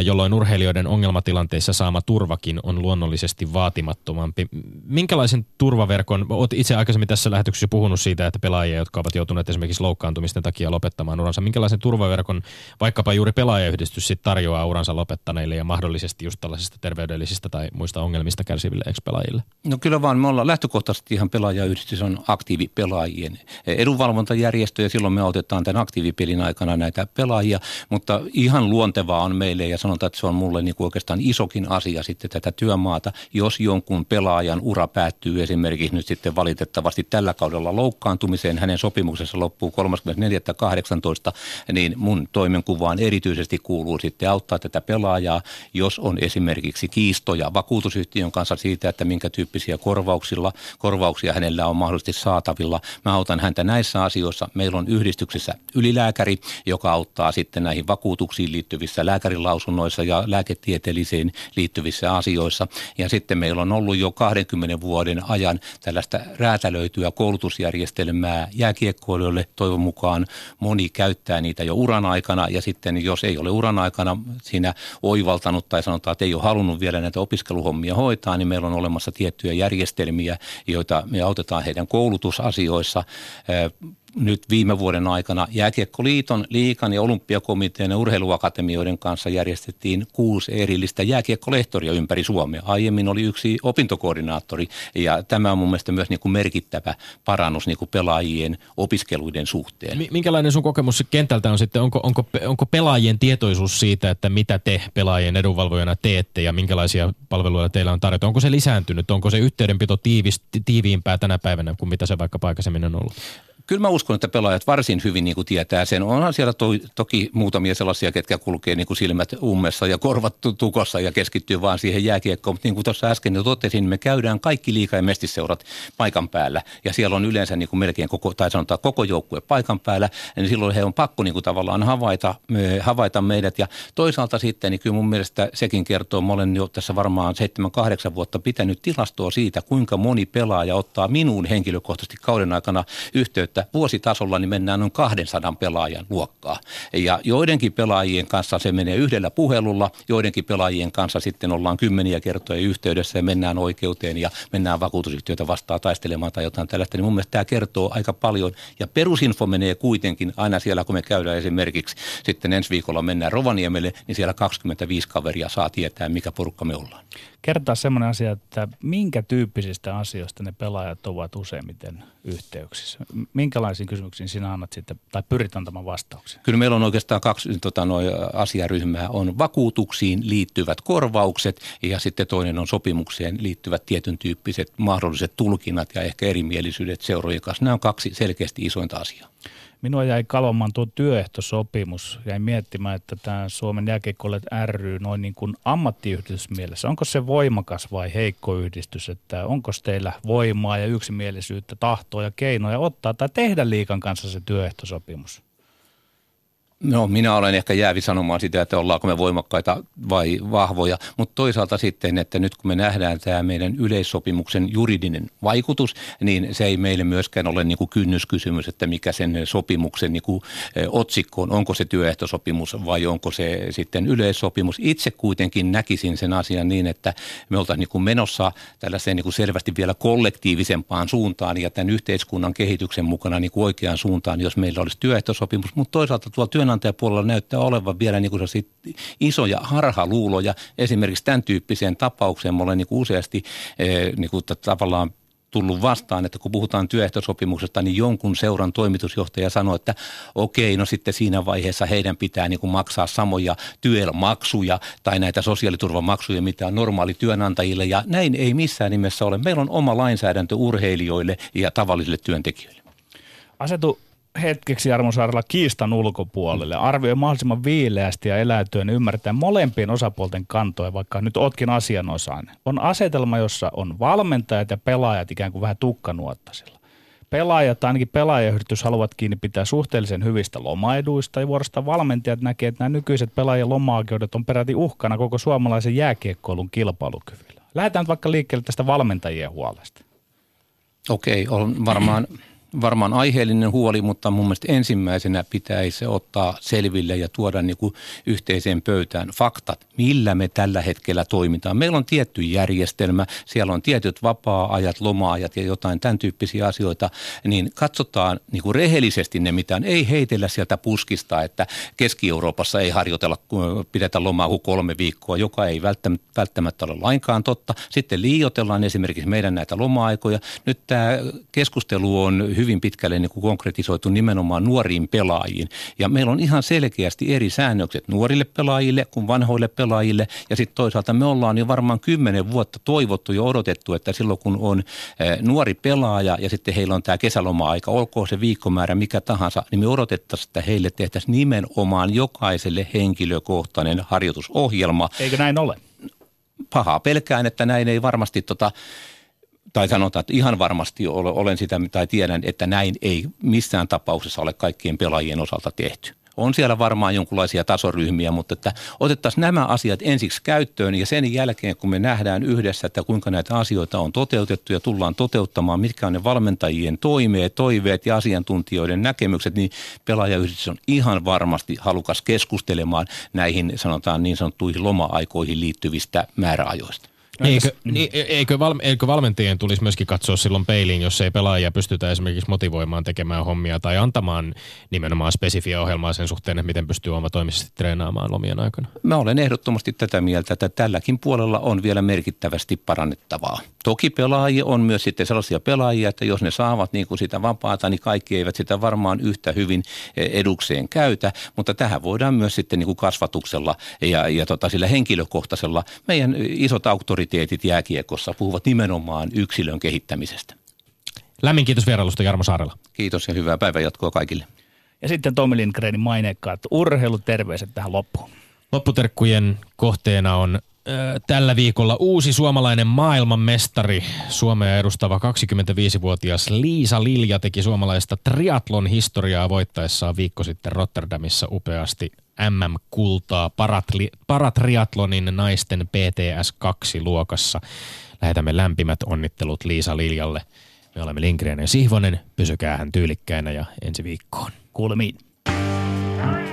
jolloin urheilijoiden ongelmatilanteissa saama turvakin on luonnollisesti vaatimattomampi. Minkälaisen turvaverkon, olet itse aikaisemmin tässä lähetyksessä puhunut siitä, että pelaajia, jotka ovat joutuneet esimerkiksi loukkaantumisten takia lopettamaan uransa, minkälaisen turvaverkon vaikkapa juuri pelaajayhdistys sitten tarjoaa uransa lopettaneille ja mahdollisesti just tällaisista terveydellisistä tai muista ongelmista kärsiville ex-pelaajille? No kyllä vaan, me ollaan lähtökohtaisesti ihan pelaajayhdistys on aktiivipelaajien edunvalvontajärjestö ja silloin me otetaan tämän aktiivipelin aikana näitä pelaajia, mutta ihan luontevaa on meille ja sanotaan, että se on mulle niin kuin oikeastaan isokin asia sitten tätä työmaata, jos jonkun pelaajan ura päättyy esimerkiksi nyt sitten valitettavasti tällä kaudella loukkaantumiseen, hänen sopimuksensa loppuu 34.18, niin mun toimenkuvaan erityisesti kuuluu sitten auttaa tätä pelaajaa, jos on esimerkiksi kiistoja vakuutusyhtiön kanssa siitä, että minkä tyyppisiä korvauksilla, korvauksia hänellä on mahdollisesti saatavilla. Mä autan häntä näissä asioissa. Meillä on yhdistyksessä ylilääkäri, joka auttaa sitten näihin vakuutuksiin liittyvissä lääkärilausunnoissa lausunnoissa ja lääketieteellisiin liittyvissä asioissa. Ja sitten meillä on ollut jo 20 vuoden ajan tällaista räätälöityä koulutusjärjestelmää jääkiekkoilijoille. Toivon mukaan moni käyttää niitä jo uran aikana ja sitten jos ei ole uran aikana siinä oivaltanut tai sanotaan, että ei ole halunnut vielä näitä opiskeluhommia hoitaa, niin meillä on olemassa tiettyjä järjestelmiä, joita me autetaan heidän koulutusasioissa nyt viime vuoden aikana Jääkiekkoliiton, Liikan ja Olympiakomitean ja urheiluakatemioiden kanssa järjestettiin kuusi erillistä jääkiekkolehtoria ympäri Suomea. Aiemmin oli yksi opintokoordinaattori ja tämä on mun mielestä myös niin kuin merkittävä parannus niin kuin pelaajien opiskeluiden suhteen. Minkälainen sun kokemus kentältä on sitten? Onko, onko, onko pelaajien tietoisuus siitä, että mitä te pelaajien edunvalvojana teette ja minkälaisia palveluja teillä on tarjota? Onko se lisääntynyt? Onko se yhteydenpito tiivis, tiiviimpää tänä päivänä kuin mitä se vaikka aikaisemmin on ollut? Kyllä mä uskon, että pelaajat varsin hyvin niin kuin tietää sen. Onhan siellä to, toki muutamia sellaisia, ketkä kulkee niin kuin silmät ummessa ja korvat tukossa ja keskittyy vaan siihen jääkiekkoon. Mutta niin kuin tuossa äsken jo totesin, me käydään kaikki liika- ja mestiseurat paikan päällä. Ja siellä on yleensä niin kuin melkein koko, tai sanotaan koko joukkue paikan päällä. Niin silloin he on pakko niin kuin tavallaan havaita, havaita meidät. Ja toisaalta sitten, niin kyllä mun mielestä sekin kertoo, mä olen jo tässä varmaan 7-8 vuotta pitänyt tilastoa siitä, kuinka moni pelaaja ottaa minuun henkilökohtaisesti kauden aikana yhteyttä että vuositasolla niin mennään noin 200 pelaajan luokkaa. Ja joidenkin pelaajien kanssa se menee yhdellä puhelulla, joidenkin pelaajien kanssa sitten ollaan kymmeniä kertoja yhteydessä ja mennään oikeuteen ja mennään vakuutusyhtiötä vastaan taistelemaan tai jotain tällaista. Niin mun mielestä tämä kertoo aika paljon ja perusinfo menee kuitenkin aina siellä, kun me käydään esimerkiksi sitten ensi viikolla mennään Rovaniemelle, niin siellä 25 kaveria saa tietää, mikä porukka me ollaan kertaa semmoinen asia, että minkä tyyppisistä asioista ne pelaajat ovat useimmiten yhteyksissä? Minkälaisiin kysymyksiin sinä annat sitten, tai pyrit antamaan vastauksia? Kyllä meillä on oikeastaan kaksi tota, noi, asiaryhmää. On vakuutuksiin liittyvät korvaukset ja sitten toinen on sopimukseen liittyvät tietyn tyyppiset mahdolliset tulkinnat ja ehkä erimielisyydet seurojen kanssa. Nämä on kaksi selkeästi isointa asiaa. Minua jäi kalomaan tuo työehtosopimus. Jäin miettimään, että tämä Suomen jääkiekkoilijat ry noin niin kuin ammattiyhdistysmielessä, onko se voimakas vai heikko yhdistys, että onko teillä voimaa ja yksimielisyyttä, tahtoa ja keinoja ottaa tai tehdä liikan kanssa se työehtosopimus? No minä olen ehkä jäävi sanomaan sitä, että ollaanko me voimakkaita vai vahvoja, mutta toisaalta sitten, että nyt kun me nähdään tämä meidän yleissopimuksen juridinen vaikutus, niin se ei meille myöskään ole niin kuin kynnyskysymys, että mikä sen sopimuksen niin kuin otsikko on, onko se työehtosopimus vai onko se sitten yleissopimus. Itse kuitenkin näkisin sen asian niin, että me oltaisiin niin kuin menossa tällaiseen niin kuin selvästi vielä kollektiivisempaan suuntaan ja tämän yhteiskunnan kehityksen mukana niin kuin oikeaan suuntaan, jos meillä olisi työehtosopimus, mutta toisaalta tuolla työn työnantajapuolella näyttää olevan vielä niin kuin isoja harhaluuloja. Esimerkiksi tämän tyyppiseen tapaukseen mä olen niin kuin useasti eh, niin kuin tavallaan tullut vastaan, että kun puhutaan työehtosopimuksesta, niin jonkun seuran toimitusjohtaja sanoi, että okei, no sitten siinä vaiheessa heidän pitää niin kuin maksaa samoja työelmaksuja tai näitä sosiaaliturvamaksuja, mitä on normaali työnantajille, ja näin ei missään nimessä ole. Meillä on oma lainsäädäntö urheilijoille ja tavallisille työntekijöille. Asetu hetkeksi Armo Saarella kiistan ulkopuolelle. Arvioi mahdollisimman viileästi ja eläytyen ymmärtää molempien osapuolten kantoja, vaikka nyt otkin asianosainen. On asetelma, jossa on valmentajat ja pelaajat ikään kuin vähän tukkanuottasilla. Pelaajat tai ainakin pelaajayhdistys haluavat kiinni pitää suhteellisen hyvistä lomaeduista ja vuorosta valmentajat näkee, että nämä nykyiset pelaajien loma-oikeudet on peräti uhkana koko suomalaisen jääkiekkoilun kilpailukyvyllä. Lähdetään vaikka liikkeelle tästä valmentajien huolesta. Okei, on varmaan varmaan aiheellinen huoli, mutta mun mielestä ensimmäisenä pitäisi ottaa selville ja tuoda niin kuin yhteiseen pöytään faktat, millä me tällä hetkellä toimitaan. Meillä on tietty järjestelmä, siellä on tietyt vapaa-ajat, loma-ajat ja jotain tämän tyyppisiä asioita, niin katsotaan niin kuin rehellisesti ne mitään. Ei heitellä sieltä puskista, että Keski-Euroopassa ei harjoitella, pidetä lomaa kuin kolme viikkoa, joka ei välttämättä ole lainkaan totta. Sitten liioitellaan esimerkiksi meidän näitä loma-aikoja. Nyt tämä keskustelu on hyvin hyvin pitkälle niin kuin konkretisoitu nimenomaan nuoriin pelaajiin. Ja meillä on ihan selkeästi eri säännökset nuorille pelaajille kuin vanhoille pelaajille. Ja sitten toisaalta me ollaan jo varmaan kymmenen vuotta toivottu ja odotettu, että silloin kun on eh, nuori pelaaja ja sitten heillä on tämä kesäloma-aika, olkoon se viikkomäärä mikä tahansa, niin me odotettaisiin, että heille tehtäisiin nimenomaan jokaiselle henkilökohtainen harjoitusohjelma. Eikö näin ole? Pahaa pelkään, että näin ei varmasti tota, tai sanotaan, että ihan varmasti olen sitä tai tiedän, että näin ei missään tapauksessa ole kaikkien pelaajien osalta tehty. On siellä varmaan jonkinlaisia tasoryhmiä, mutta että otettaisiin nämä asiat ensiksi käyttöön ja sen jälkeen, kun me nähdään yhdessä, että kuinka näitä asioita on toteutettu ja tullaan toteuttamaan, mitkä on ne valmentajien toimeet, toiveet ja asiantuntijoiden näkemykset, niin pelaajayhdistys on ihan varmasti halukas keskustelemaan näihin sanotaan niin sanottuihin loma-aikoihin liittyvistä määräajoista. Eikö, niin, eikö, val, eikö valmentajien tulisi myöskin katsoa silloin peiliin, jos ei pelaajia pystytä esimerkiksi motivoimaan tekemään hommia tai antamaan nimenomaan spesifiä ohjelmaa sen suhteen, että miten pystyy omatoimisesti treenaamaan lomien aikana? Mä olen ehdottomasti tätä mieltä, että tälläkin puolella on vielä merkittävästi parannettavaa. Toki pelaajia on myös sitten sellaisia pelaajia, että jos ne saavat niin kuin sitä vapaata, niin kaikki eivät sitä varmaan yhtä hyvin eh, edukseen käytä, mutta tähän voidaan myös sitten niin kuin kasvatuksella ja, ja tota sillä henkilökohtaisella. Meidän isot auktoriteetit jääkiekossa puhuvat nimenomaan yksilön kehittämisestä. Lämmin kiitos vierailusta Jarmo Saarella. Kiitos ja hyvää päivänjatkoa kaikille. Ja sitten Tomi Lindgrenin maineikkaat urheiluterveiset tähän loppuun. Lopputerkkujen kohteena on tällä viikolla uusi suomalainen maailmanmestari. Suomea edustava 25-vuotias Liisa Lilja teki suomalaista triatlon historiaa voittaessaan viikko sitten Rotterdamissa upeasti MM-kultaa paratli, paratriatlonin naisten PTS-2-luokassa. Lähetämme lämpimät onnittelut Liisa Liljalle. Me olemme Lindgren ja Sihvonen. Pysykää hän tyylikkäinä ja ensi viikkoon. Kuulemiin. Yle